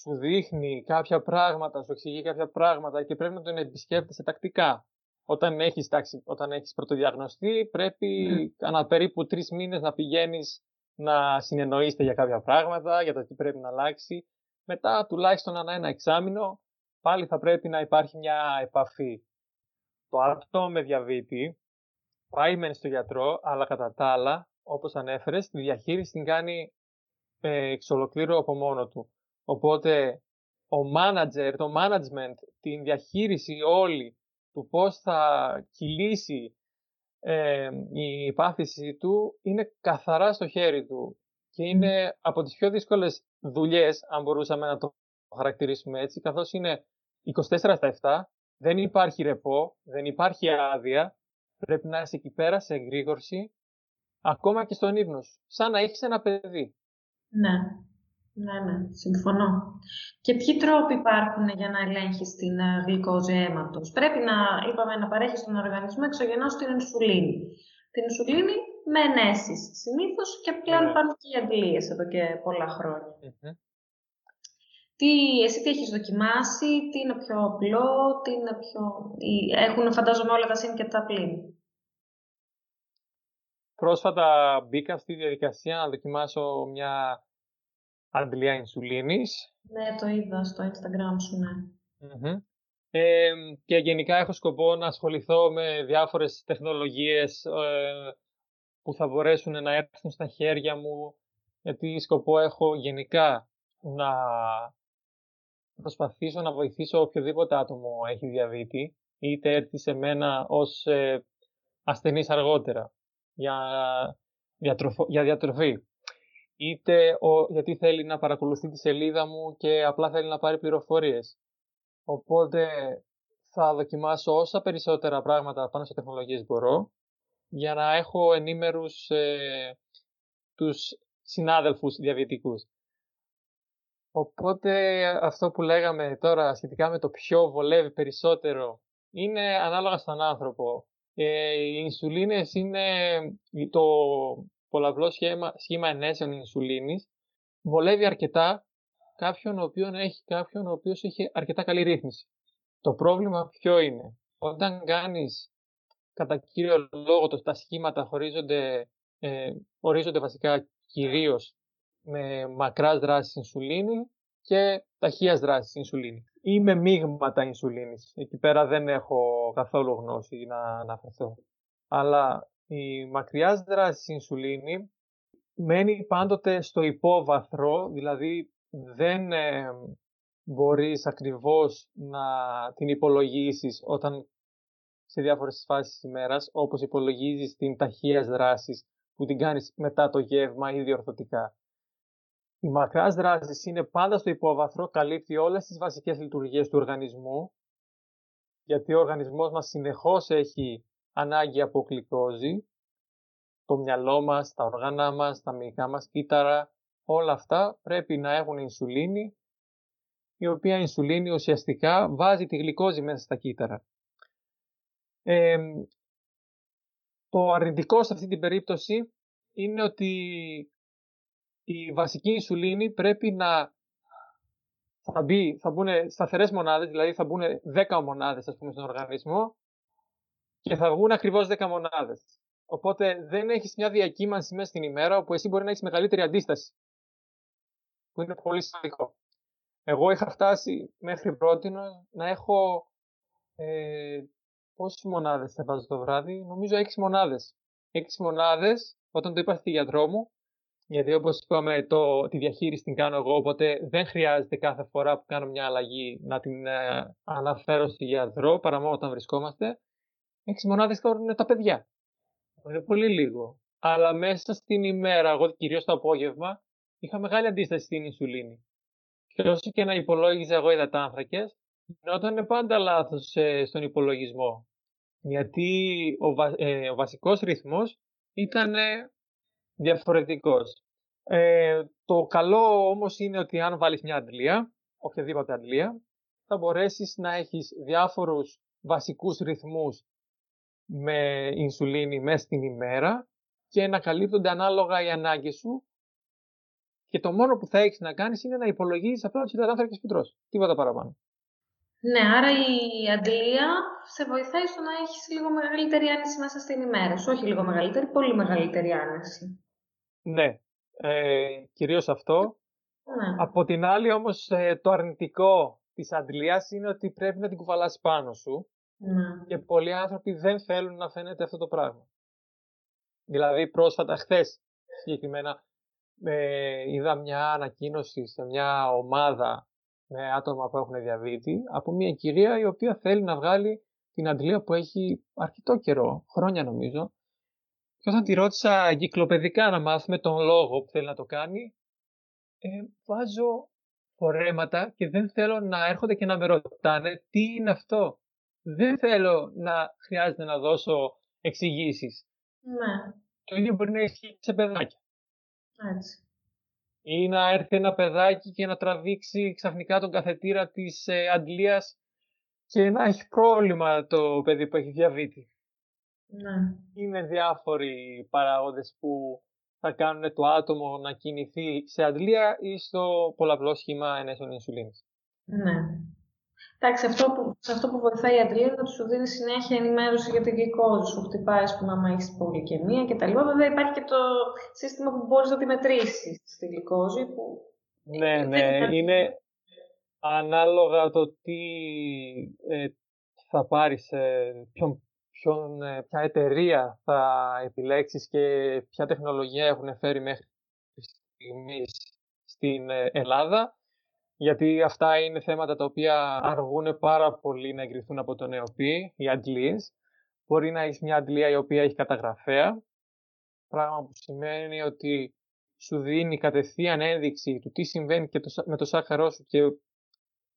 σου δείχνει κάποια πράγματα, σου εξηγεί κάποια πράγματα και πρέπει να τον επισκέπτεσαι τακτικά. Όταν έχεις, τάξη, όταν έχεις πρωτοδιαγνωστεί, πρέπει mm. ανά περίπου τρεις μήνες να πηγαίνεις να συνεννοείστε για κάποια πράγματα, για το τι πρέπει να αλλάξει. Μετά, τουλάχιστον ανά ένα εξάμεινο, πάλι θα πρέπει να υπάρχει μια επαφή. Το άτομο με διαβήτη πάει μεν στο γιατρό, αλλά κατά τα άλλα, όπως ανέφερες, τη διαχείριση την κάνει ε, εξ ολοκλήρου από μόνο του. Οπότε ο manager, το management, την διαχείριση όλη του πώς θα κυλήσει ε, η πάθηση του είναι καθαρά στο χέρι του και είναι από τις πιο δύσκολες δουλειές, αν μπορούσαμε να το χαρακτηρίσουμε έτσι, καθώς είναι 24 στα 7, δεν υπάρχει ρεπό, δεν υπάρχει άδεια, πρέπει να είσαι εκεί πέρα σε εγρήγορση, ακόμα και στον ύπνο σου, σαν να έχεις ένα παιδί. Ναι. Ναι, ναι, συμφωνώ. Και ποιοι τρόποι υπάρχουν για να ελέγχεις την ε, γλυκόζη αίματος; Πρέπει να, είπαμε, να παρέχεις στον οργανισμό εξωγενώς την ινσουλίνη. Την ινσουλίνη με ενέσεις συνήθως και πλέον ναι. υπάρχουν και οι αντλίε εδώ και πολλά Τι, εσύ τι έχεις δοκιμάσει, τι είναι πιο απλό, τι είναι πιο... Έχουν φαντάζομαι όλα τα συν και τα πλήν. Πρόσφατα μπήκα στη διαδικασία να δοκιμάσω μια αντλία ινσουλίνης. Ναι, το είδα στο Instagram σου, ναι. Ε, και γενικά έχω σκοπό να ασχοληθώ με διάφορες τεχνολογίες ε, που θα μπορέσουν να έρθουν στα χέρια μου, γιατί σκοπό έχω γενικά να προσπαθήσω να βοηθήσω οποιοδήποτε άτομο έχει διαβήτη, είτε έρθει σε μένα ως ε, ασθενής αργότερα για, για διατροφή είτε ο, γιατί θέλει να παρακολουθεί τη σελίδα μου και απλά θέλει να πάρει πληροφορίες. Οπότε θα δοκιμάσω όσα περισσότερα πράγματα πάνω σε τεχνολογίες μπορώ για να έχω ενήμερους ε, τους συνάδελφους διαβητικούς. Οπότε αυτό που λέγαμε τώρα σχετικά με το ποιο βολεύει περισσότερο είναι ανάλογα στον άνθρωπο. Ε, οι ινσουλίνες είναι το πολλαπλό σχήμα, σχήμα ενέσεων ινσουλίνης βολεύει αρκετά κάποιον ο οποίος έχει, κάποιον ο οποίος έχει αρκετά καλή ρύθμιση. Το πρόβλημα ποιο είναι; Όταν κάνεις κατά κύριο λόγο το, τα σχήματα χωρίζονται, ε, ορίζονται βασικά κυρίως με μακράς δράσης ινσουλίνη και ταχείας δράσης ινσουλίνη ή με μείγματα ινσουλίνης. Εκεί πέρα δεν έχω καθόλου γνώση να αναφερθώ. Αλλά η μακριάς δράσης ινσουλίνη μένει πάντοτε στο υπόβαθρο, δηλαδή δεν ε, μπορείς ακριβώς να την υπολογίσεις όταν σε διάφορες φάσεις της ημέρας, όπως υπολογίζεις την ταχεία δράσης που την κάνεις μετά το γεύμα ή διορθωτικά. Η μακράς δράσης είναι πάντα στο υπόβαθρο, καλύπτει όλες τις βασικές λειτουργίες του οργανισμού, γιατί ο οργανισμός μας συνεχώς έχει ανάγκη από γλυκόζη, το μυαλό μας, τα οργάνα μας, τα μυϊκά μας κύτταρα, όλα αυτά πρέπει να έχουν ινσουλίνη, η οποία ινσουλίνη ουσιαστικά βάζει τη γλυκόζη μέσα στα κύτταρα. Το αρνητικό σε αυτή την περίπτωση είναι ότι η βασική ινσουλίνη πρέπει να θα, μπει, θα μπουν σταθερές μονάδες, δηλαδή θα μπουν 10 μονάδες ας πούμε, στον οργανισμό και θα βγουν ακριβώς 10 μονάδες. Οπότε δεν έχεις μια διακύμανση μέσα στην ημέρα όπου εσύ μπορεί να έχεις μεγαλύτερη αντίσταση. Που είναι πολύ σημαντικό. Εγώ είχα φτάσει μέχρι πρώτη να έχω. Ε, Πόσε μονάδες θα βάζω το βράδυ, νομίζω 6 μονάδες. 6 μονάδες όταν το είπα στη γιατρό μου, γιατί όπως είπαμε, το, τη διαχείριση την κάνω εγώ, οπότε δεν χρειάζεται κάθε φορά που κάνω μια αλλαγή να την ε, αναφέρω στη γιατρό, παρά μόνο όταν βρισκόμαστε. Έξι μονάδες είναι τα παιδιά. Είναι πολύ λίγο. Αλλά μέσα στην ημέρα, εγώ κυρίως το απόγευμα, είχα μεγάλη αντίσταση στην ινσουλίνη. Και όσο και να υπολόγιζα εγώ υδατάνθρακε, γινόταν πάντα λάθος ε, στον υπολογισμό. Γιατί ο, βα, ε, ο βασικός ρυθμός ήταν διαφορετικός. Ε, το καλό όμως είναι ότι αν βάλεις μια αντλία, οποιαδήποτε αντλία, θα μπορέσεις να έχεις διάφορους βασικούς ρυθμούς με ινσουλίνη μέσα στην ημέρα και να καλύπτονται ανάλογα οι ανάγκες σου και το μόνο που θα έχεις να κάνεις είναι να υπολογίζεις απλά του υδατάνθρακε που τρως. Τίποτα παραπάνω. Ναι, άρα η αντλία σε βοηθάει στο να έχεις λίγο μεγαλύτερη άνεση μέσα στην ημέρα σου. Όχι λίγο μεγαλύτερη, πολύ μεγαλύτερη άνεση. Ναι, ε, κυρίως αυτό. Ναι. Από την άλλη όμως ε, το αρνητικό της αντλίας είναι ότι πρέπει να την κουβαλάς πάνω σου ναι. και πολλοί άνθρωποι δεν θέλουν να φαίνεται αυτό το πράγμα. Δηλαδή πρόσφατα χθες συγκεκριμένα ε, είδα μια ανακοίνωση σε μια ομάδα με άτομα που έχουν διαβήτη από μια κυρία η οποία θέλει να βγάλει την αντλία που έχει αρκετό καιρό, χρόνια νομίζω. Και όταν τη ρώτησα εγκυκλοπαιδικά να μάθουμε τον λόγο που θέλει να το κάνει, ε, βάζω φορέματα και δεν θέλω να έρχονται και να με ρωτάνε τι είναι αυτό. Δεν θέλω να χρειάζεται να δώσω εξηγήσεις. Ναι. Το ίδιο μπορεί να ισχύει σε παιδάκια. Έτσι. Ή να έρθει ένα παιδάκι και να τραβήξει ξαφνικά τον καθετήρα της ε, αντλίας και να έχει πρόβλημα το παιδί που έχει διαβήτη. Ναι. Είναι διάφοροι παράγοντες που θα κάνουν το άτομο να κινηθεί σε αντλία ή στο πολλαπλό σχήμα ενέσεων ινσουλίνης. Ναι. Εντάξει, αυτό που, σε αυτό που βοηθάει η αντλία είναι ότι σου δίνει συνέχεια ενημέρωση για την γλυκόζη. Σου χτυπάει, ας πούμε, άμα έχεις πολυκαιμία κτλ. Βέβαια, υπάρχει και το σύστημα που μπορείς να τη μετρήσεις στη γλυκόζη. Που... Ναι, ναι, είναι ανάλογα το τι ε, θα πάρεις, ε, ποιον, ποιον, ε, ποια εταιρεία θα επιλέξεις και ποια τεχνολογία έχουν φέρει μέχρι στιγμής στην ε, Ελλάδα γιατί αυτά είναι θέματα τα οποία αργούν πάρα πολύ να εγκριθούν από τον ΕΟΠΗ, οι αντλίες. Μπορεί να έχεις μια αντλία η οποία έχει καταγραφέα, πράγμα που σημαίνει ότι σου δίνει κατευθείαν ένδειξη του τι συμβαίνει και με το σάχαρό σου και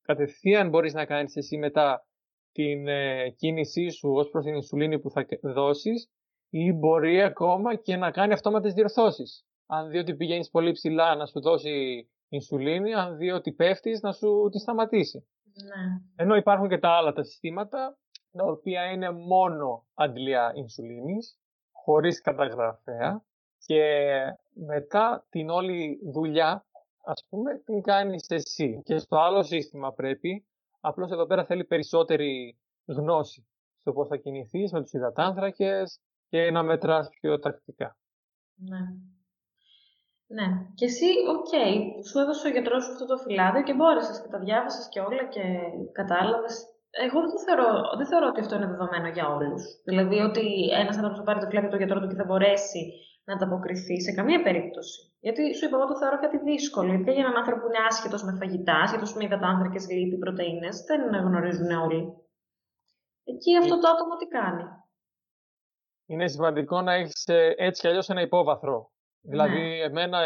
κατευθείαν μπορείς να κάνεις εσύ μετά την ε, κίνησή σου ως προς την ινσουλίνη που θα δώσεις ή μπορεί ακόμα και να κάνει αυτόματες διορθώσεις. Αν δει ότι πηγαίνεις πολύ ψηλά να σου δώσει ινσουλίνη, αν δει ότι πέφτεις, να σου τη σταματήσει. Ναι. Ενώ υπάρχουν και τα άλλα τα συστήματα, τα οποία είναι μόνο αντλία ινσουλίνης, χωρίς καταγραφέα και μετά την όλη δουλειά, ας πούμε, την κάνεις εσύ. Και στο άλλο σύστημα πρέπει, απλώς εδώ πέρα θέλει περισσότερη γνώση στο πώς θα κινηθείς με τους υδατάνθρακες και να μετράς πιο τακτικά. Ναι. Ναι. Και εσύ, ok, okay, σου έδωσε ο γιατρός σου αυτό το φυλλάδιο και μπόρεσες και τα διάβασες και όλα και κατάλαβες. Εγώ δεν, το θεωρώ, δεν θεωρώ ότι αυτό είναι δεδομένο για όλους. Δηλαδή ότι ένας άνθρωπος θα πάρει το φυλλάδι του γιατρού του και θα μπορέσει να ανταποκριθεί σε καμία περίπτωση. Γιατί σου είπα, εγώ το θεωρώ κάτι δύσκολο. Γιατί για έναν άνθρωπο που είναι άσχετος με φαγητά, άσχετος με υδατάνθρακε, γλύπη, πρωτενε, δεν γνωρίζουν όλοι. Εκεί αυτό το άτομο τι κάνει; Είναι σημαντικό να έχεις ε, έτσι κι αλλιώς ένα υπόβαθρο Δηλαδή, ναι. εμένα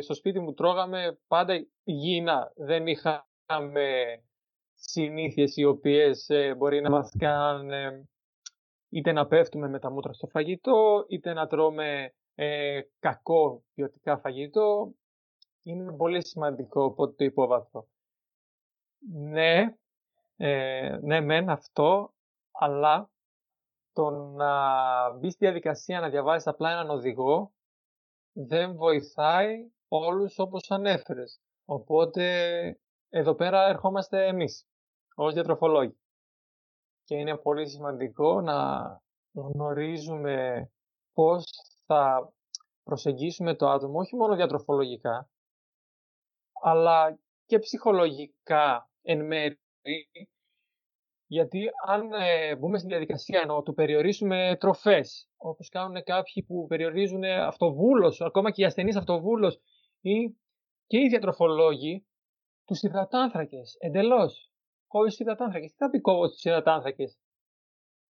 στο σπίτι μου τρώγαμε πάντα υγιεινά. Δεν είχαμε συνήθειες οι οποίες ε, μπορεί να μας κάνουν είτε να πέφτουμε με τα μούτρα στο φαγητό, είτε να τρώμε ε, κακό ποιοτικά φαγητό. Είναι πολύ σημαντικό οπότε το υπόβαθρο. Ναι, ε, ναι μεν αυτό, αλλά το να μπει στη διαδικασία να διαβάζεις απλά έναν οδηγό δεν βοηθάει όλους όπως ανέφερες. Οπότε εδώ πέρα ερχόμαστε εμείς ως διατροφολόγοι. Και είναι πολύ σημαντικό να γνωρίζουμε πώς θα προσεγγίσουμε το άτομο, όχι μόνο διατροφολογικά, αλλά και ψυχολογικά εν μέρη γιατί αν ε, μπούμε στην διαδικασία ενώ του περιορίσουμε τροφές, όπως κάνουν κάποιοι που περιορίζουν αυτοβούλος, ακόμα και οι ασθενείς αυτοβούλος ή και οι διατροφολόγοι, τους υδατάνθρακες, εντελώς. Κόβεις τους υδατάνθρακες. Τι θα πει κόβω τους υδατάνθρακες;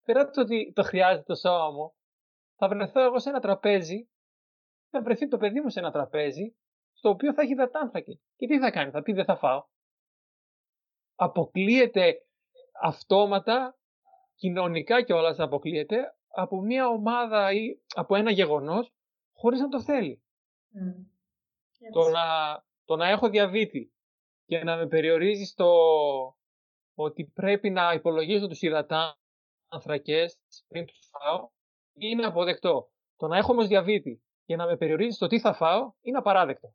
Πέρα το ότι το χρειάζεται το σώμα μου, θα βρεθώ εγώ σε ένα τραπέζι, θα βρεθεί το παιδί μου σε ένα τραπέζι, στο οποίο θα έχει υδατάνθρακες. Και τι θα κάνει, θα πει δεν θα φάω. Αποκλείεται αυτόματα, κοινωνικά κιόλας αποκλείεται από μια ομάδα ή από ένα γεγονός χωρίς να το θέλει. Το, να, το να έχω διαβήτη και να με περιορίζει στο ότι πρέπει να υπολογίζω τους υδατάνθρακες πριν τους φάω είναι αποδεκτό. Το να έχω όμως διαβήτη και να με περιορίζει στο τι θα φάω είναι απαράδεκτο.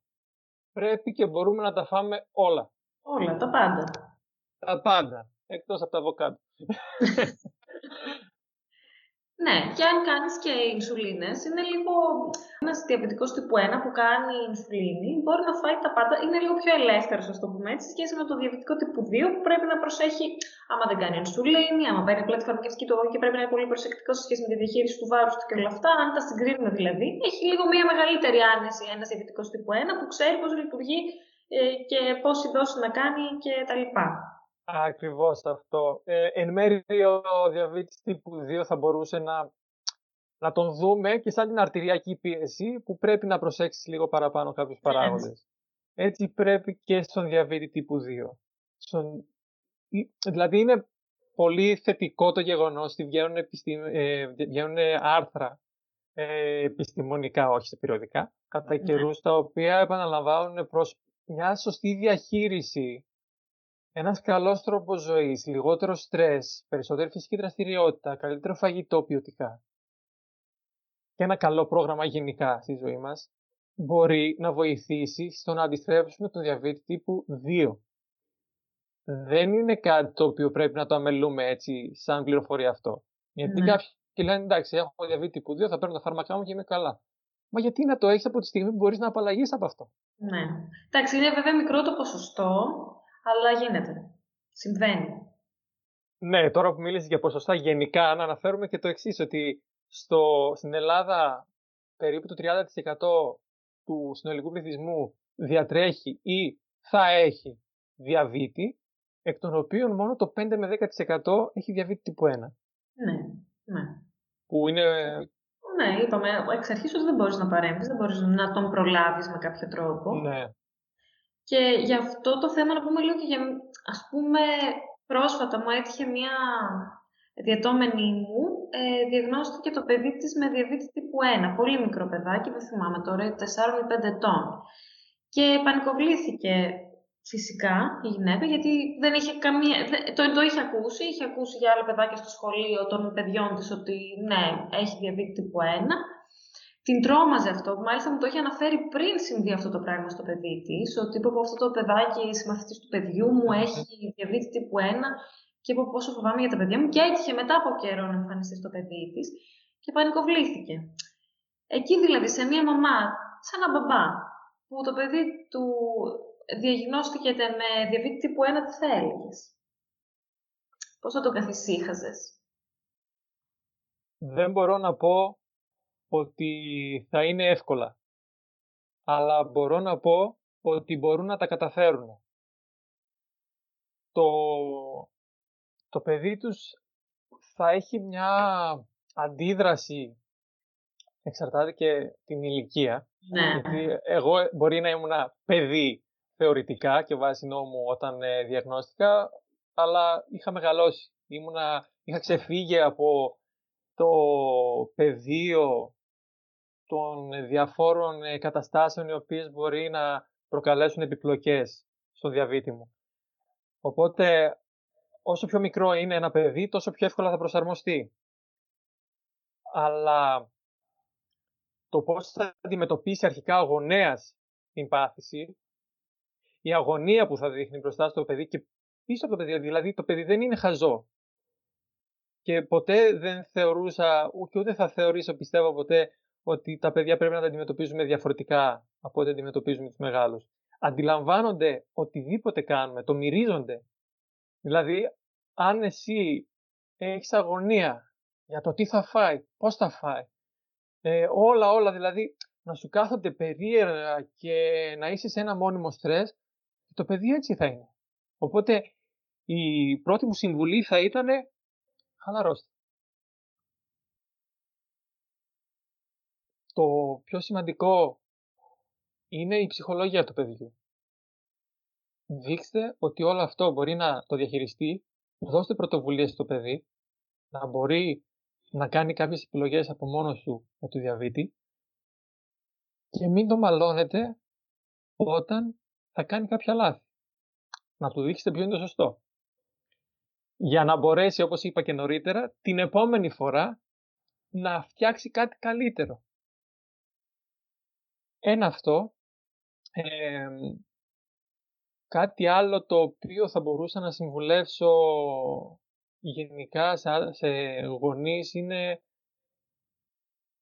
πρέπει και μπορούμε να τα φάμε όλα. Όλα, τα πάντα. Τα πάντα, εκτός από τα αβοκάντο. Ναι, και αν κάνεις και ινσουλίνες, είναι λίγο ένας διαβητικός τύπου 1 που κάνει ινσουλίνη, μπορεί να φάει τα πάντα, είναι λίγο πιο ελεύθερος, ας το πούμε έτσι, σχέση με το διαβητικό τύπου 2 που πρέπει να προσέχει, άμα δεν κάνει ινσουλίνη, άμα παίρνει απλά τη φαρμακευτική του και πρέπει να είναι πολύ προσεκτικός σε σχέση με τη διαχείριση του βάρους του και όλα αυτά. Αν τα συγκρίνουμε δηλαδή, έχει λίγο μια μεγαλύτερη άνεση ένας διαβητικός τύπου 1 που ξέρει πώς λειτουργεί ε, και πόση δόση να κάνει κτλ. Ακριβώς αυτό. Ε, εν μέρει ο διαβήτης τύπου 2 θα μπορούσε να, να τον δούμε και σαν την αρτηριακή πίεση που πρέπει να προσέξεις λίγο παραπάνω κάποιους παράγοντες. Έτσι πρέπει και στον διαβήτη τύπου 2. Στον... Δηλαδή είναι πολύ θετικό το γεγονός ότι βγαίνουν, επιστήμ... ε, βγαίνουν άρθρα ε, επιστημονικά, όχι σε περιοδικά, κατά ναι. καιρούς τα οποία επαναλαμβάνουν προς μια σωστή διαχείριση ένας καλός τρόπος ζωής, λιγότερο στρες, περισσότερη φυσική δραστηριότητα, καλύτερο φαγητό ποιοτικά και ένα καλό πρόγραμμα γενικά στη ζωή μας μπορεί να βοηθήσει στο να αντιστρέψουμε τον διαβήτη τύπου 2. Δεν είναι κάτι το οποίο πρέπει να το αμελούμε έτσι σαν πληροφορία αυτό. Γιατί ναι. κάποιοι λένε εντάξει, έχω διαβήτη τύπου 2, θα παίρνω τα φάρμακά μου και είμαι καλά. Μα γιατί να το έχεις από τη στιγμή που μπορείς να απαλλαγείς από αυτό; Ναι. Εντάξει, είναι βέβαια μικρό το ποσοστό, αλλά γίνεται. Συμβαίνει. Ναι, τώρα που μίλησες για ποσοστά γενικά, να αναφέρουμε και το εξής ότι στο, στην Ελλάδα περίπου το 30% του συνολικού πληθυσμού διατρέχει ή θα έχει διαβήτη, εκ των οποίων μόνο το 5 με 10% έχει διαβήτη τύπου 1. Ναι, ναι. Που είναι... Ναι, είπαμε εξ αρχής ότι δεν μπορείς να παρέμβεις, δεν μπορείς να τον προλάβεις με κάποιο τρόπο. Ναι. Και γι' αυτό το θέμα να πούμε λίγο και για, ας πούμε, πρόσφατα μου έτυχε μια διατόμενη μου, ε, διαγνώστηκε το παιδί της με διαβήτη τύπου 1, πολύ μικρό παιδάκι, δεν θυμάμαι τώρα, 4 ή 5 ετών. Και πανικοβλήθηκε φυσικά η γυναίκα, γιατί δεν είχε καμία, το, το είχε ακούσει, είχε ακούσει για άλλα παιδάκια στο σχολείο των παιδιών της ότι ναι, έχει διαβήτη τύπου 1 την τρόμαζε αυτό. Μάλιστα μου το είχε αναφέρει πριν συμβεί αυτό το πράγμα στο παιδί της, ότι είπε από αυτό το παιδάκι, η συμμαθητής του παιδιού μου, έχει διαβήτη τύπου 1 και είπε πόσο φοβάμαι για τα παιδιά μου. Και έτυχε μετά από καιρό να εμφανιστεί στο παιδί της και πανικοβλήθηκε. Εκεί δηλαδή, σε μία μαμά, σαν ένα μπαμπά, που το παιδί του διαγνώστηκε με διαβήτη τύπου 1, τι θα έλεγε. Πώς θα το καθησύχαζες; Δεν μπορώ να πω ότι θα είναι εύκολα. Αλλά μπορώ να πω ότι μπορούν να τα καταφέρουν. Το, το παιδί τους θα έχει μια αντίδραση, εξαρτάται και την ηλικία. Ναι. Γιατί εγώ μπορεί να ήμουν παιδί θεωρητικά και βάσει νόμου όταν ε, διαγνώστηκα, αλλά είχα μεγαλώσει. Ήμουνα, είχα ξεφύγει από το πεδίο των διαφόρων ε, καταστάσεων οι οποίες μπορεί να προκαλέσουν επιπλοκές στο διαβήτη μου. Οπότε, όσο πιο μικρό είναι ένα παιδί, τόσο πιο εύκολα θα προσαρμοστεί. Αλλά το πώς θα αντιμετωπίσει αρχικά ο γονέας την πάθηση, η αγωνία που θα δείχνει μπροστά στο παιδί και πίσω από το παιδί, δηλαδή το παιδί δεν είναι χαζό. Και ποτέ δεν θεωρούσα, και ούτε θα θεωρήσω, πιστεύω ποτέ, ότι τα παιδιά πρέπει να τα αντιμετωπίζουμε διαφορετικά από ό,τι αντιμετωπίζουμε τους μεγάλους. Αντιλαμβάνονται οτιδήποτε κάνουμε, το μυρίζονται. Δηλαδή, αν εσύ έχεις αγωνία για το τι θα φάει, πώς θα φάει, ε, όλα όλα δηλαδή να σου κάθονται περίεργα και να είσαι σε ένα μόνιμο στρες, το παιδί έτσι θα είναι. Οπότε η πρώτη μου συμβουλή θα ήταν χαλαρώστε. Το πιο σημαντικό είναι η ψυχολογία του παιδιού. Δείξτε ότι όλο αυτό μπορεί να το διαχειριστεί, δώστε πρωτοβουλίες στο παιδί, να μπορεί να κάνει κάποιες επιλογές από μόνος του με το διαβήτη και μην το μαλώνετε όταν θα κάνει κάποια λάθη. Να του δείξετε ποιο είναι το σωστό. Για να μπορέσει, όπως είπα και νωρίτερα, την επόμενη φορά να φτιάξει κάτι καλύτερο. Ένα αυτό κάτι άλλο το οποίο θα μπορούσα να συμβουλεύσω γενικά σε γονείς είναι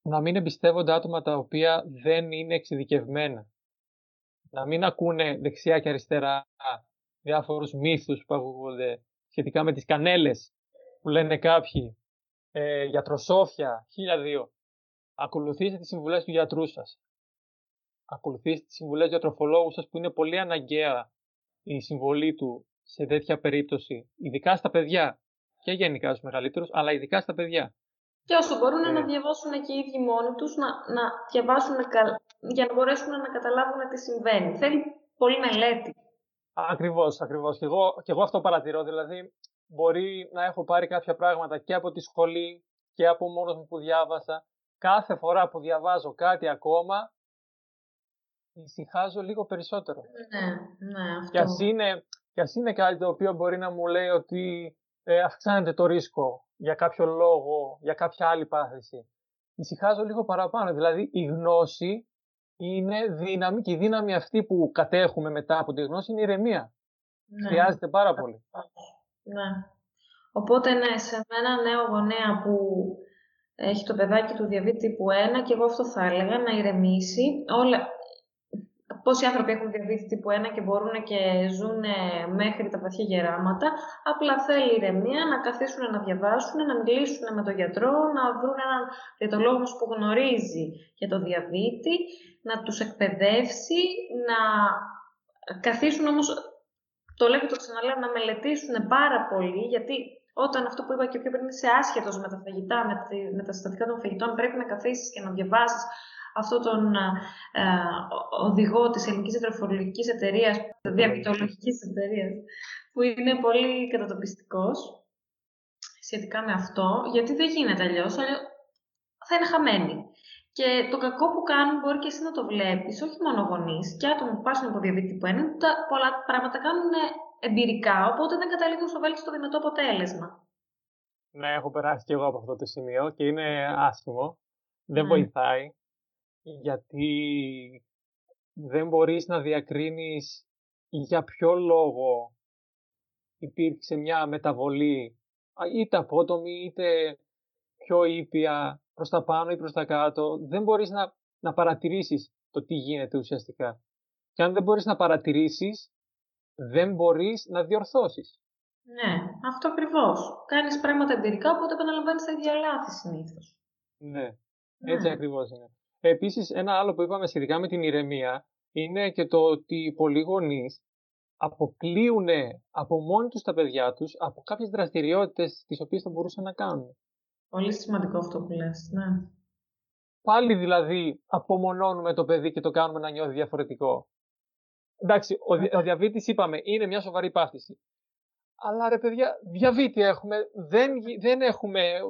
να μην εμπιστεύονται άτομα τα οποία δεν είναι εξειδικευμένα. Να μην ακούνε δεξιά και αριστερά διάφορους μύθους που ακούγονται σχετικά με τις κανέλες που λένε κάποιοι, ε, γιατροσόφια, χίλια δύο. Ακολουθήστε τις συμβουλές του γιατρού σας. Ακολουθήστε τις συμβουλές του γιατροφολόγου σας που είναι πολύ αναγκαία η συμβολή του σε τέτοια περίπτωση, ειδικά στα παιδιά και γενικά στους μεγαλύτερους, αλλά ειδικά στα παιδιά. Και όσο μπορούν να ε. διαβάσουν και οι ίδιοι μόνοι τους, να, να διαβάσουν για να μπορέσουν να καταλάβουν τι συμβαίνει. Θέλει πολύ μελέτη. Ακριβώς, ακριβώς. Και εγώ, και εγώ αυτό παρατηρώ. Δηλαδή, μπορεί να έχω πάρει κάποια πράγματα και από τη σχολή και από μόνος μου που διάβασα. Κάθε φορά που διαβάζω κάτι ακόμα, ησυχάζω λίγο περισσότερο. Ναι, ναι, αυτό. Και ας είναι, και ας είναι κάτι το οποίο μπορεί να μου λέει ότι ε, αυξάνεται το ρίσκο για κάποιο λόγο, για κάποια άλλη πάθηση. Ησυχάζω λίγο παραπάνω. Δηλαδή η γνώση είναι δύναμη και η δύναμη αυτή που κατέχουμε μετά από τη γνώση είναι η ηρεμία. Ναι. Χρειάζεται πάρα πολύ. Ναι. Οπότε ναι, σε ένα νέο γονέα που έχει το παιδάκι του διαβήτη τύπου 1 και εγώ αυτό θα έλεγα να ηρεμήσει. Όλα, πόσοι άνθρωποι έχουν διαβίτη τύπου 1 και μπορούν και ζουν μέχρι τα βαθιά γεράματα. Απλά θέλει ηρεμία να καθίσουν να διαβάσουν, να μιλήσουν με τον γιατρό, να βρουν έναν διατολόγο που γνωρίζει για το διαβήτη, να τους εκπαιδεύσει, να καθίσουν όμως, το λέω και το ξαναλέω, να μελετήσουν πάρα πολύ, γιατί όταν αυτό που είπα και πιο πριν είσαι άσχετος με τα φαγητά, με, με τα συστατικά των φαγητών, πρέπει να καθίσεις και να διαβάσεις αυτό τον ε, οδηγό της ελληνικής ετροφολογικής εταιρείας, διαβητολογικής εταιρείας, που είναι πολύ κατατοπιστικός σχετικά με αυτό, γιατί δεν γίνεται αλλιώς, θα είναι χαμένοι. Και το κακό που κάνουν μπορεί και εσύ να το βλέπεις, όχι μόνο γονείς, και άτομα που πάσουν από διαβήτη που είναι, πολλά πράγματα κάνουν εμπειρικά, οπότε δεν καταλήγουν στο βέλτιστο δυνατό αποτέλεσμα. Ναι, έχω περάσει και εγώ από αυτό το σημείο και είναι άσχημο. Δεν ναι. βοηθάει γιατί δεν μπορείς να διακρίνεις για ποιο λόγο υπήρξε μια μεταβολή είτε απότομη είτε πιο ήπια προς τα πάνω ή προς τα κάτω. Δεν μπορείς να, να παρατηρήσεις το τι γίνεται ουσιαστικά. Και αν δεν μπορείς να παρατηρήσεις, δεν μπορείς να διορθώσεις. Ναι, αυτό ακριβώς. Κάνεις πράγματα εμπειρικά, οπότε επαναλαμβάνεις τα ίδια λάθη συνήθως. Ναι, έτσι ναι. ακριβώς είναι. Επίσης, ένα άλλο που είπαμε σχετικά με την ηρεμία είναι και το ότι πολλοί γονείς αποκλείουν από μόνοι τους τα παιδιά τους από κάποιες δραστηριότητες τις οποίες θα μπορούσαν να κάνουν. Πολύ σημαντικό αυτό που λες, ναι. Πάλι δηλαδή απομονώνουμε το παιδί και το κάνουμε να νιώθει διαφορετικό. Εντάξει, ο, ο διαβήτης είπαμε είναι μια σοβαρή πάθηση. Αλλά ρε παιδιά, διαβήτη έχουμε, δεν, δεν έχουμε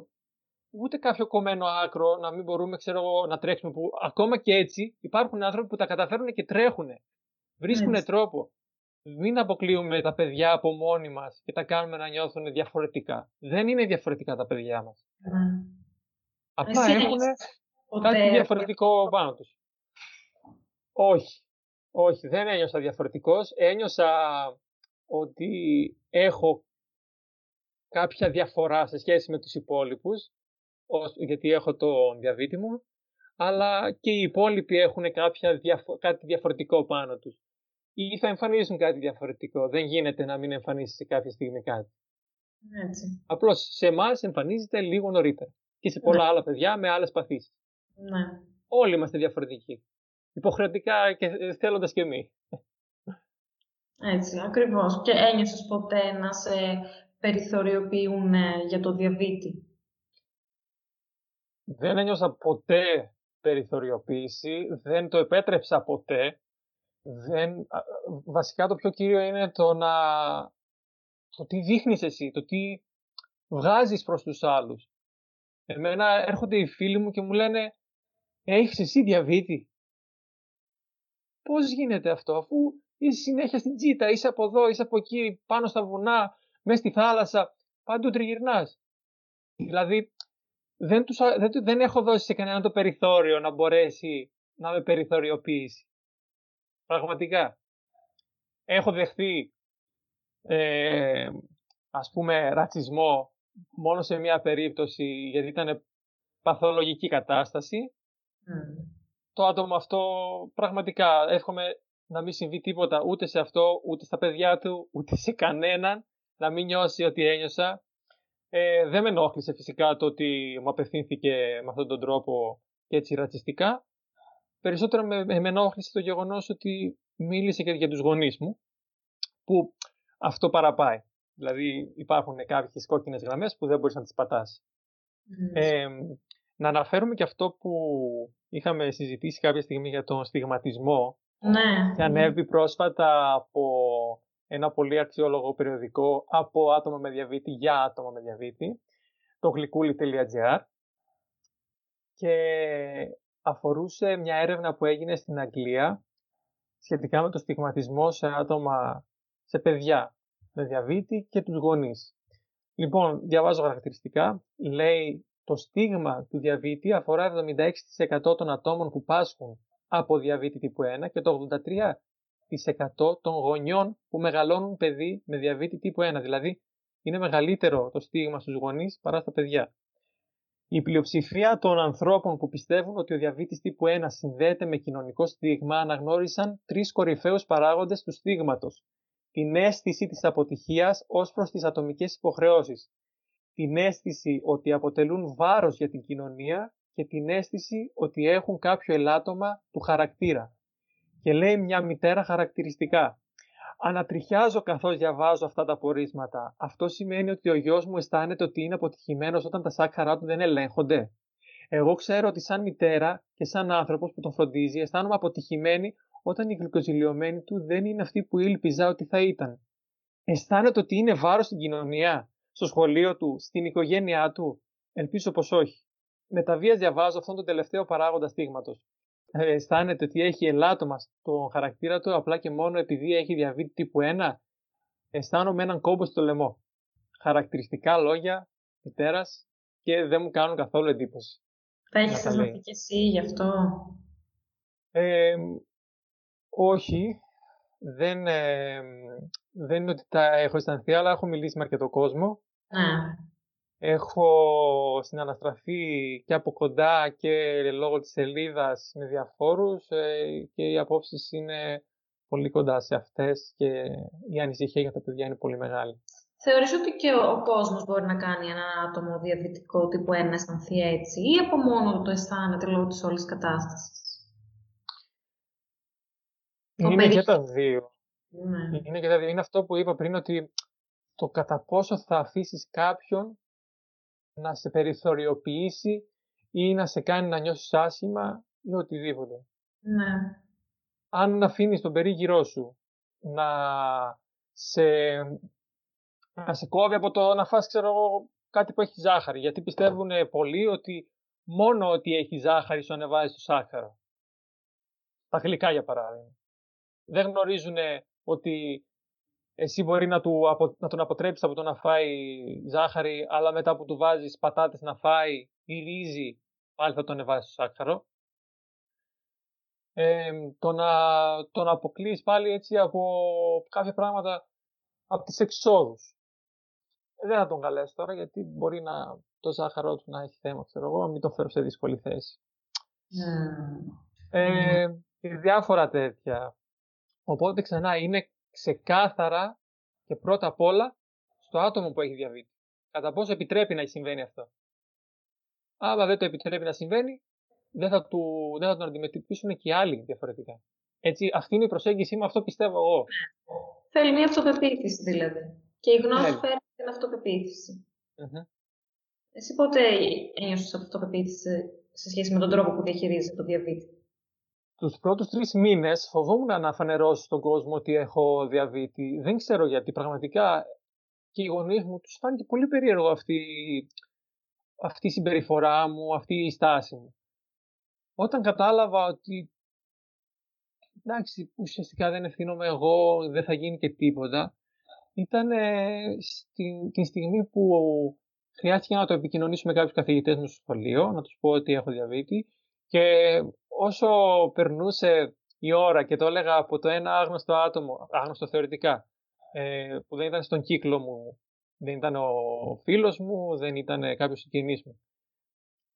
ούτε κάποιο κομμένο άκρο να μην μπορούμε ξέρω, να τρέξουμε. Που ακόμα και έτσι υπάρχουν άνθρωποι που τα καταφέρουν και τρέχουν. Βρίσκουν τρόπο. Μην αποκλείουμε τα παιδιά από μόνοι μας και τα κάνουμε να νιώθουν διαφορετικά. Δεν είναι διαφορετικά τα παιδιά μας. Mm. Απλά έχουν κάτι διαφορετικό πάνω τους. Όχι. Όχι, δεν ένιωσα διαφορετικός. Ένιωσα ότι έχω κάποια διαφορά σε σχέση με τους υπόλοιπους γιατί έχω το διαβήτη μου, αλλά και οι υπόλοιποι έχουν κάποια κάτι διαφορετικό πάνω τους. Ή θα εμφανίζουν κάτι διαφορετικό. Δεν γίνεται να μην εμφανίσει σε κάποια στιγμή κάτι. Έτσι. Απλώς σε εμάς εμφανίζεται λίγο νωρίτερα. Και σε πολλά ναι. άλλα παιδιά με άλλες παθήσεις. Ναι. Όλοι είμαστε διαφορετικοί. Υποχρεωτικά και ε, θέλοντας και εμείς. Έτσι, ακριβώς. Και ένιωσες ποτέ να σε περιθωριοποιούν για το διαβήτη; Δεν ένιωσα ποτέ περιθωριοποίηση, δεν το επέτρεψα ποτέ. Δεν, βασικά το πιο κύριο είναι το να... το τι δείχνεις εσύ, το τι βγάζεις προς τους άλλους. Εμένα έρχονται οι φίλοι μου και μου λένε «Έχεις εσύ διαβήτη». Πώς γίνεται αυτό, αφού είσαι συνέχεια στην τζίτα, είσαι από εδώ, είσαι από εκεί, πάνω στα βουνά, μέσα στη θάλασσα, παντού τριγυρνάς. Δηλαδή, δεν, τους, δεν, δεν έχω δώσει σε κανέναν το περιθώριο να μπορέσει να με περιθωριοποιήσει. Πραγματικά. Έχω δεχθεί, ε, ας πούμε, ρατσισμό μόνο σε μια περίπτωση γιατί ήταν παθολογική κατάσταση. Το άτομο αυτό πραγματικά εύχομαι να μην συμβεί τίποτα ούτε σε αυτό, ούτε στα παιδιά του, ούτε σε κανέναν, να μην νιώσει ότι ένιωσα. Ε, δεν με ενόχλησε φυσικά το ότι μου απευθύνθηκε με αυτόν τον τρόπο και έτσι ρατσιστικά. Περισσότερο με, με ενόχλησε το γεγονός ότι μίλησε και για τους γονείς μου, που αυτό παραπάει. Δηλαδή υπάρχουν κάποιες κόκκινες γραμμές που δεν μπορείς να τις πατάς. Ε, να αναφέρουμε και αυτό που είχαμε συζητήσει κάποια στιγμή για τον στιγματισμό ναι. και ανέβη πρόσφατα από ένα πολύ αξιόλογο περιοδικό από άτομα με διαβήτη για άτομα με διαβήτη, το γλυκούλι.gr και αφορούσε μια έρευνα που έγινε στην Αγγλία σχετικά με το στιγματισμό σε άτομα, σε παιδιά με διαβήτη και τους γονείς. Λοιπόν, διαβάζω χαρακτηριστικά. Λέει το στίγμα του διαβήτη αφορά 76% των ατόμων που πάσχουν από διαβήτη τύπου 1 και το 83% των γονιών που μεγαλώνουν παιδί με διαβήτη τύπου 1. Δηλαδή, είναι μεγαλύτερο το στίγμα στους γονείς παρά στα παιδιά. Η πλειοψηφία των ανθρώπων που πιστεύουν ότι ο διαβήτης τύπου 1 συνδέεται με κοινωνικό στίγμα αναγνώρισαν τρεις κορυφαίους παράγοντες του στίγματος. Την αίσθηση της αποτυχίας ως προς τις ατομικές υποχρεώσεις, την αίσθηση ότι αποτελούν βάρος για την κοινωνία και την αίσθηση ότι έχουν κάποιο ελάττωμα του χαρακτήρα. Και λέει μια μητέρα χαρακτηριστικά. Ανατριχιάζω καθώς διαβάζω αυτά τα πορίσματα. Αυτό σημαίνει ότι ο γιος μου αισθάνεται ότι είναι αποτυχημένος όταν τα σάκχαρά του δεν ελέγχονται. Εγώ ξέρω ότι σαν μητέρα και σαν άνθρωπος που τον φροντίζει αισθάνομαι αποτυχημένη όταν η γλυκοζηλιωμένη του δεν είναι αυτή που ήλπιζα ότι θα ήταν. Αισθάνεται ότι είναι βάρος στην κοινωνία στο σχολείο του, στην οικογένειά του. Ελπίζω πως όχι. Με τα βίας διαβάζω αυτόν τον τελευταίο παράγοντα στίγματος. Ε, αισθάνεται ότι έχει ελάττωμα στο χαρακτήρα του απλά και μόνο επειδή έχει διαβήτη τύπου 1. Αισθάνομαι έναν κόμπο στο λαιμό. Χαρακτηριστικά λόγια μητέρας και δεν μου κάνουν καθόλου εντύπωση. Θα έχεις αισθανθεί και εσύ γι' αυτό; Ε, όχι. Δεν, ε, δεν είναι ότι τα έχω αισθανθεί, αλλά έχω μιλήσει με αρκετό κόσμο. Ναι. Έχω συναναστραφεί και από κοντά και λόγω της σελίδας με διαφόρους ε, και οι απόψεις είναι πολύ κοντά σε αυτές και η ανησυχία για τα παιδιά είναι πολύ μεγάλη. Θεωρείς ότι και ο κόσμος μπορεί να κάνει ένα άτομο διαβητικό τύπου 1 αισθανθεί έτσι ή από μόνο το αισθάνεται λόγω της όλης κατάστασης; Είναι και τα δύο. Ναι. Είναι, και τα δύο. είναι αυτό που είπα πριν ότι το κατά πόσο θα αφήσεις κάποιον να σε περιθωριοποιήσει ή να σε κάνει να νιώσεις άσχημα ή οτιδήποτε. Ναι. Αν αφήνεις τον περίγυρό σου να σε, να σε κόβει από το να φας, ξέρω κάτι που έχει ζάχαρη, γιατί πιστεύουν πολλοί ότι μόνο ότι έχει ζάχαρη σου ανεβάζει το σάχαρο. Τα γλυκά για παράδειγμα. Δεν γνωρίζουν ότι εσύ μπορεί να, του, να τον αποτρέψεις από το να φάει ζάχαρη, αλλά μετά που του βάζεις πατάτες να φάει ή ρύζι, πάλι θα τον εβάσεις στο σάκχαρο. Ε, το να τον αποκλείς πάλι έτσι από κάποια πράγματα από τις εξόδους. Δεν θα τον καλέσω τώρα γιατί μπορεί να το ζάχαρό του να έχει θέμα, ξέρω εγώ, μην το φέρω σε δύσκολη θέση. Mm. Ε, διάφορα τέτοια. Οπότε ξανά είναι ξεκάθαρα και πρώτα απ' όλα στο άτομο που έχει διαβήτη. Κατά πόσο επιτρέπει να συμβαίνει αυτό. Άμα δεν το επιτρέπει να συμβαίνει, δεν θα, του, δεν θα τον αντιμετωπίσουν και οι άλλοι διαφορετικά. Έτσι, αυτή είναι η προσέγγιση μου, αυτό πιστεύω εγώ. Θέλει μια αυτοπεποίθηση δηλαδή. Και η γνώση φέρνει την αυτοπεποίθηση. Mm-hmm. Εσύ πότε ένιωσες αυτοπεποίθηση σε σχέση με τον τρόπο που διαχειρίζεται το διαβήτη; Τους πρώτους τρεις μήνες φοβόμουν να φανερώσω στον κόσμο ότι έχω διαβήτη. Δεν ξέρω γιατί πραγματικά και οι γονείς μου τους φάνηκε πολύ περίεργο αυτή, αυτή η συμπεριφορά μου, αυτή η στάση μου. Όταν κατάλαβα ότι εντάξει, ουσιαστικά δεν ευθύνομαι εγώ, δεν θα γίνει και τίποτα, ήταν στην, την στιγμή που χρειάστηκε να το επικοινωνήσω με κάποιους καθηγητές μου στο σχολείο, να τους πω ότι έχω διαβήτη και όσο περνούσε η ώρα και το έλεγα από το ένα άγνωστο άτομο, άγνωστο θεωρητικά, ε, που δεν ήταν στον κύκλο μου, δεν ήταν ο φίλος μου, δεν ήταν κάποιος συγγενής μου.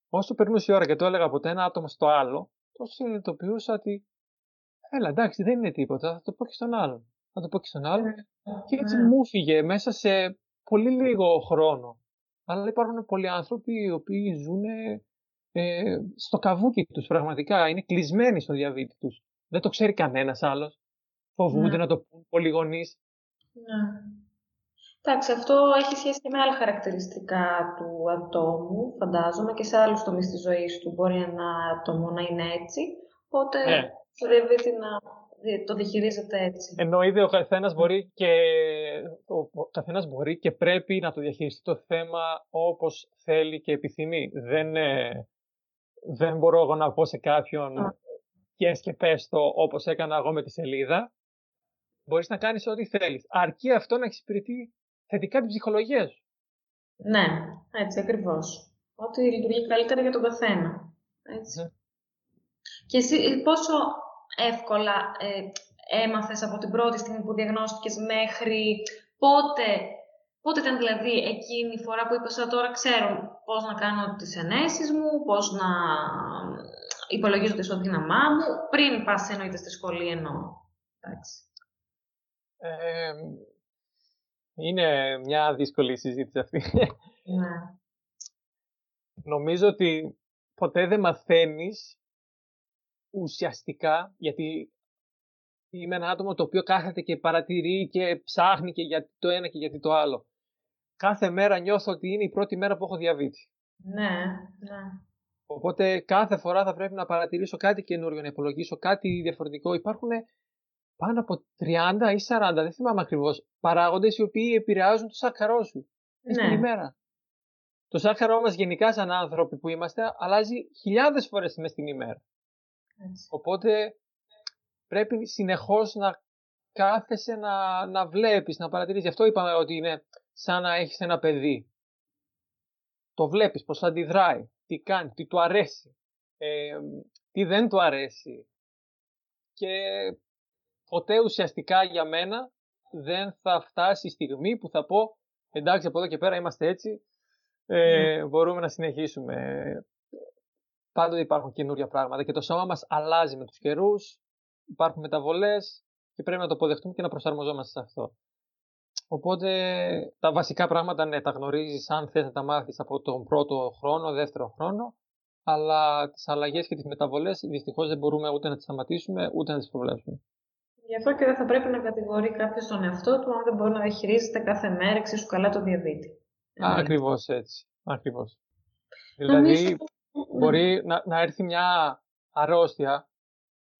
Όσο περνούσε η ώρα και το έλεγα από το ένα άτομο στο άλλο, τόσο συνειδητοποιούσα ότι έλα εντάξει δεν είναι τίποτα, θα το πω και στον άλλον. Θα το πω και στον άλλον. Και έτσι μου φύγε μέσα σε πολύ λίγο χρόνο. Αλλά υπάρχουν πολλοί άνθρωποι οι οποίοι ζουν ε, στο καβούκι τους πραγματικά. Είναι κλεισμένοι στο διαβήτη τους. Δεν το ξέρει κανένας άλλος. Φοβούνται ναι. να το πούν πολλοί γονείς. Ναι. Εντάξει, αυτό έχει σχέση και με άλλα χαρακτηριστικά του ατόμου, φαντάζομαι, και σε άλλους τομείς της ζωής του μπορεί ένα άτομο να είναι έτσι. Οπότε ναι. το διαβήτη να το διαχειρίζεται έτσι. Εννοείται ο καθένας μπορεί και, ο καθένας μπορεί και πρέπει να το διαχειριστεί το θέμα όπως θέλει και επιθυμεί. Δεν, ε, δεν μπορώ εγώ να πω σε κάποιον Α. και πες το όπως έκανα εγώ με τη σελίδα. Μπορείς να κάνεις ό,τι θέλεις. Αρκεί αυτό να εξυπηρετεί θετικά την ψυχολογία σου. Ναι, έτσι ακριβώς. Ό,τι λειτουργεί καλύτερα για τον καθένα. Έτσι. Ναι. Και εσύ πόσο εύκολα ε, έμαθες από την πρώτη στιγμή που διαγνώστηκες μέχρι πότε, πότε ήταν δηλαδή εκείνη η φορά που είπες τώρα ξέρω πώς να κάνω τις ενέσεις μου, πώς να υπολογίζω τη ισοδύναμά μου, πριν πας εννοείται στη σχολή εννοώ. Ε, είναι μια δύσκολη συζήτηση αυτή. Ναι. Νομίζω ότι ποτέ δεν μαθαίνεις ουσιαστικά, γιατί είμαι ένα άτομο το οποίο κάθεται και παρατηρεί και ψάχνει και γιατί το ένα και γιατί το άλλο. Κάθε μέρα νιώθω ότι είναι η πρώτη μέρα που έχω διαβήτη. Ναι, ναι. Οπότε κάθε φορά θα πρέπει να παρατηρήσω κάτι καινούριο, να υπολογίσω κάτι διαφορετικό. Υπάρχουν πάνω από 30 ή 40, δεν θυμάμαι ακριβώς, παράγοντες οι οποίοι επηρεάζουν το σάκχαρό σου ναι. στην ημέρα. Το σάκχαρό μας γενικά, σαν άνθρωποι που είμαστε, αλλάζει χιλιάδες φορές μέσα στην ημέρα. Οπότε πρέπει συνεχώς να κάθεσαι να, να βλέπεις, να παρατηρείς. Γι' αυτό είπαμε ότι είναι σαν να έχεις ένα παιδί. Το βλέπεις, πώς αντιδράει, τι κάνει, τι του αρέσει, ε, τι δεν του αρέσει. Και ποτέ ουσιαστικά για μένα δεν θα φτάσει η στιγμή που θα πω εντάξει από εδώ και πέρα είμαστε έτσι, ε, ναι. μπορούμε να συνεχίσουμε πάντοτε υπάρχουν καινούργια πράγματα και το σώμα μας αλλάζει με τους καιρούς, υπάρχουν μεταβολές και πρέπει να το αποδεχτούμε και να προσαρμοζόμαστε σε αυτό. Οπότε τα βασικά πράγματα ναι, τα γνωρίζεις αν θες να τα μάθεις από τον πρώτο χρόνο, δεύτερο χρόνο, αλλά τις αλλαγές και τις μεταβολές δυστυχώς δεν μπορούμε ούτε να τις σταματήσουμε ούτε να τις προβλέψουμε. Γι' αυτό και δεν θα πρέπει να κατηγορεί κάποιος τον εαυτό του αν δεν μπορεί να διαχειρίζεται κάθε μέρα εξίσου καλά το διαβήτη. Ακριβώς έτσι. Ακριβώς. Δηλαδή, Μπορεί να, να έρθει μια αρρώστια,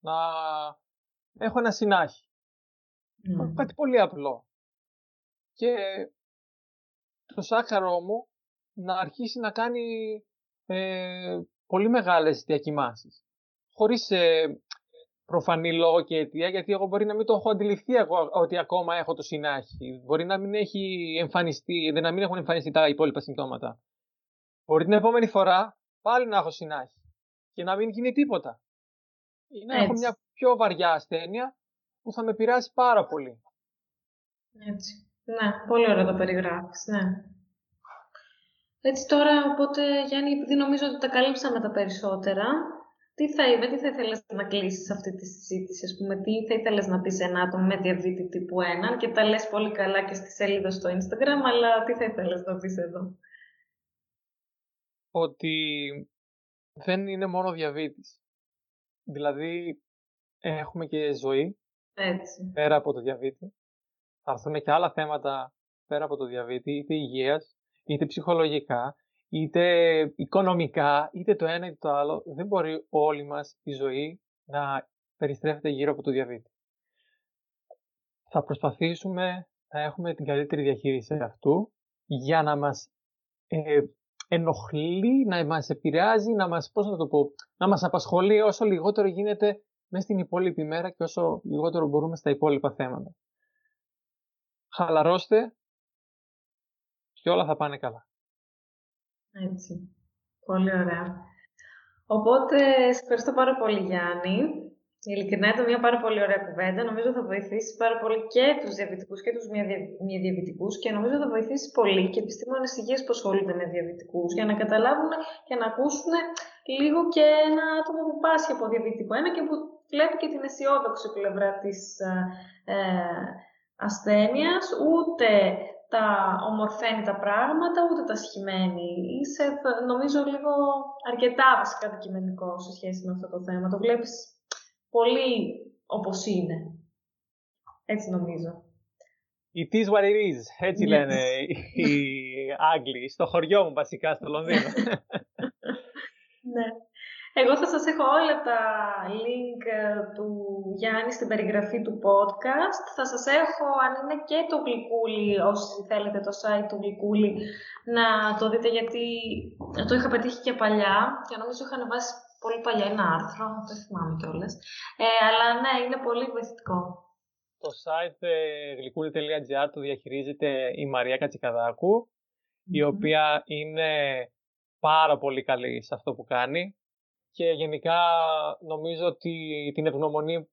να έχω ένα συνάχη. Mm. Κάτι πολύ απλό. Και το σάκαρο μου να αρχίσει να κάνει ε, πολύ μεγάλες διακοιμάνσεις. Χωρίς ε, προφανή λόγο και αιτία, γιατί εγώ μπορεί να μην το έχω αντιληφθεί εγώ, ότι ακόμα έχω το συνάχη. Μπορεί να μην έχει εμφανιστεί, δεν να μην έχουν εμφανιστεί τα υπόλοιπα συμπτώματα. Μπορεί την επόμενη φορά πάλι να έχω συνάχη και να μην γίνει τίποτα. Ή να έχω μια πιο βαριά ασθένεια που θα με πειράσει πάρα πολύ. Έτσι. Ναι, πολύ ωραία το περιγράφεις, ναι. Έτσι τώρα, οπότε Γιάννη, επειδή νομίζω ότι τα καλύψαμε τα περισσότερα, τι θα, με τι θα ήθελες να κλείσεις αυτή τη συζήτηση, ας πούμε, τι θα ήθελες να πεις σε ένα άτομο με διαβήτη τύπου 1 και τα λες πολύ καλά και στη σελίδα στο Instagram, αλλά τι θα ήθελες να πεις εδώ; Ότι δεν είναι μόνο διαβήτης. Δηλαδή, έχουμε και ζωή Έτσι. πέρα από το διαβήτη. Θα έρθουν και άλλα θέματα πέρα από το διαβήτη, είτε υγείας, είτε ψυχολογικά, είτε οικονομικά, είτε το ένα είτε το άλλο. Δεν μπορεί όλη μας η ζωή να περιστρέφεται γύρω από το διαβήτη. Θα προσπαθήσουμε να έχουμε την καλύτερη διαχείριση αυτού για να μας ε, ενοχλεί, να μας επηρεάζει, να μας, πώς να το πω, να μας απασχολεί όσο λιγότερο γίνεται μέσα στην υπόλοιπη μέρα και όσο λιγότερο μπορούμε στα υπόλοιπα θέματα. Χαλαρώστε και όλα θα πάνε καλά. Έτσι. Πολύ ωραία. Οπότε, σε ευχαριστώ πάρα πολύ Γιάννη Ειλικρινά ήταν μια πάρα πολύ ωραία κουβέντα. Νομίζω θα βοηθήσει πάρα πολύ και τους διαβητικούς και τους μη διαβητικούς και νομίζω θα βοηθήσει πολύ και επιστήμονες υγείας που ασχολούνται με διαβητικούς για να καταλάβουν και να ακούσουν λίγο και ένα άτομο που πάσχει από διαβητικό ένα και που βλέπει και την αισιόδοξη πλευρά της ε, ασθένειας, ούτε τα ομορφαίνει τα πράγματα, ούτε τα σχημένει. Είσαι, νομίζω, λίγο αρκετά βασικά αντικειμενικό σε σχέση με αυτό το θέμα. Το βλέπεις πολύ όπως είναι. Έτσι νομίζω. It is what it is. Έτσι yes. λένε οι Άγγλοι. Στο χωριό μου βασικά, στο Λονδίνο. ναι. Εγώ θα σας έχω όλα τα link ε, του Γιάννη στην περιγραφή του podcast. Θα σας έχω, αν είναι και το γλυκούλι, όσοι θέλετε το site του γλυκούλι, να το δείτε γιατί το είχα πετύχει και παλιά και νομίζω είχα ανεβάσει πολύ παλιά ένα άρθρο, δεν θυμάμαι κιόλας. Ε, αλλά ναι, είναι πολύ βοηθητικό. Το site ε, γλυκούλι.gr το διαχειρίζεται η Μαρία η οποία είναι πάρα πολύ καλή σε αυτό που κάνει και γενικά νομίζω ότι την ευγνωμονή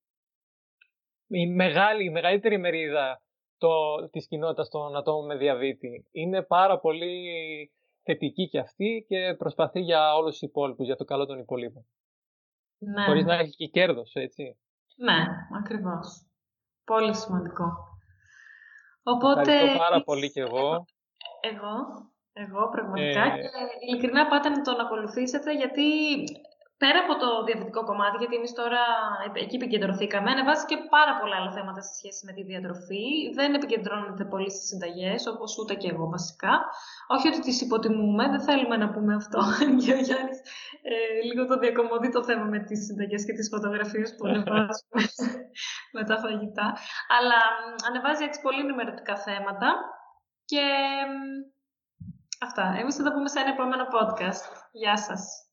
η, μεγάλη, η μεγαλύτερη μερίδα το, της κοινότητας των ατόμων με διαβήτη είναι πάρα πολύ θετική και αυτή και προσπαθεί για όλους τους υπόλοιπους, για το καλό των υπολείπων. Ναι. Χωρίς να έχει και κέρδος, έτσι. Ναι, ακριβώς. Πολύ σημαντικό. Οπότε... Ευχαριστώ πάρα πολύ και εγώ. Εγώ, εγώ πραγματικά. Ε... Και ειλικρινά πάτε να τον ακολουθήσετε γιατί πέρα από το διαβητικό κομμάτι, γιατί εμείς τώρα εκεί επικεντρωθήκαμε, ανεβάζει και πάρα πολλά άλλα θέματα σε σχέση με τη διατροφή. Δεν επικεντρώνεται πολύ στις συνταγές, όπως ούτε και εγώ βασικά. Όχι ότι τις υποτιμούμε, δεν θέλουμε να πούμε αυτό. Και ο Γιάννης ε, λίγο το διακομωδεί το θέμα με τις συνταγές και τις φωτογραφίες που ανεβάζουμε με τα φαγητά. Αλλά ανεβάζει έτσι πολύ ενημερωτικά θέματα. Και αυτά. Εμείς θα τα πούμε σε ένα επόμενο podcast. Γεια σας.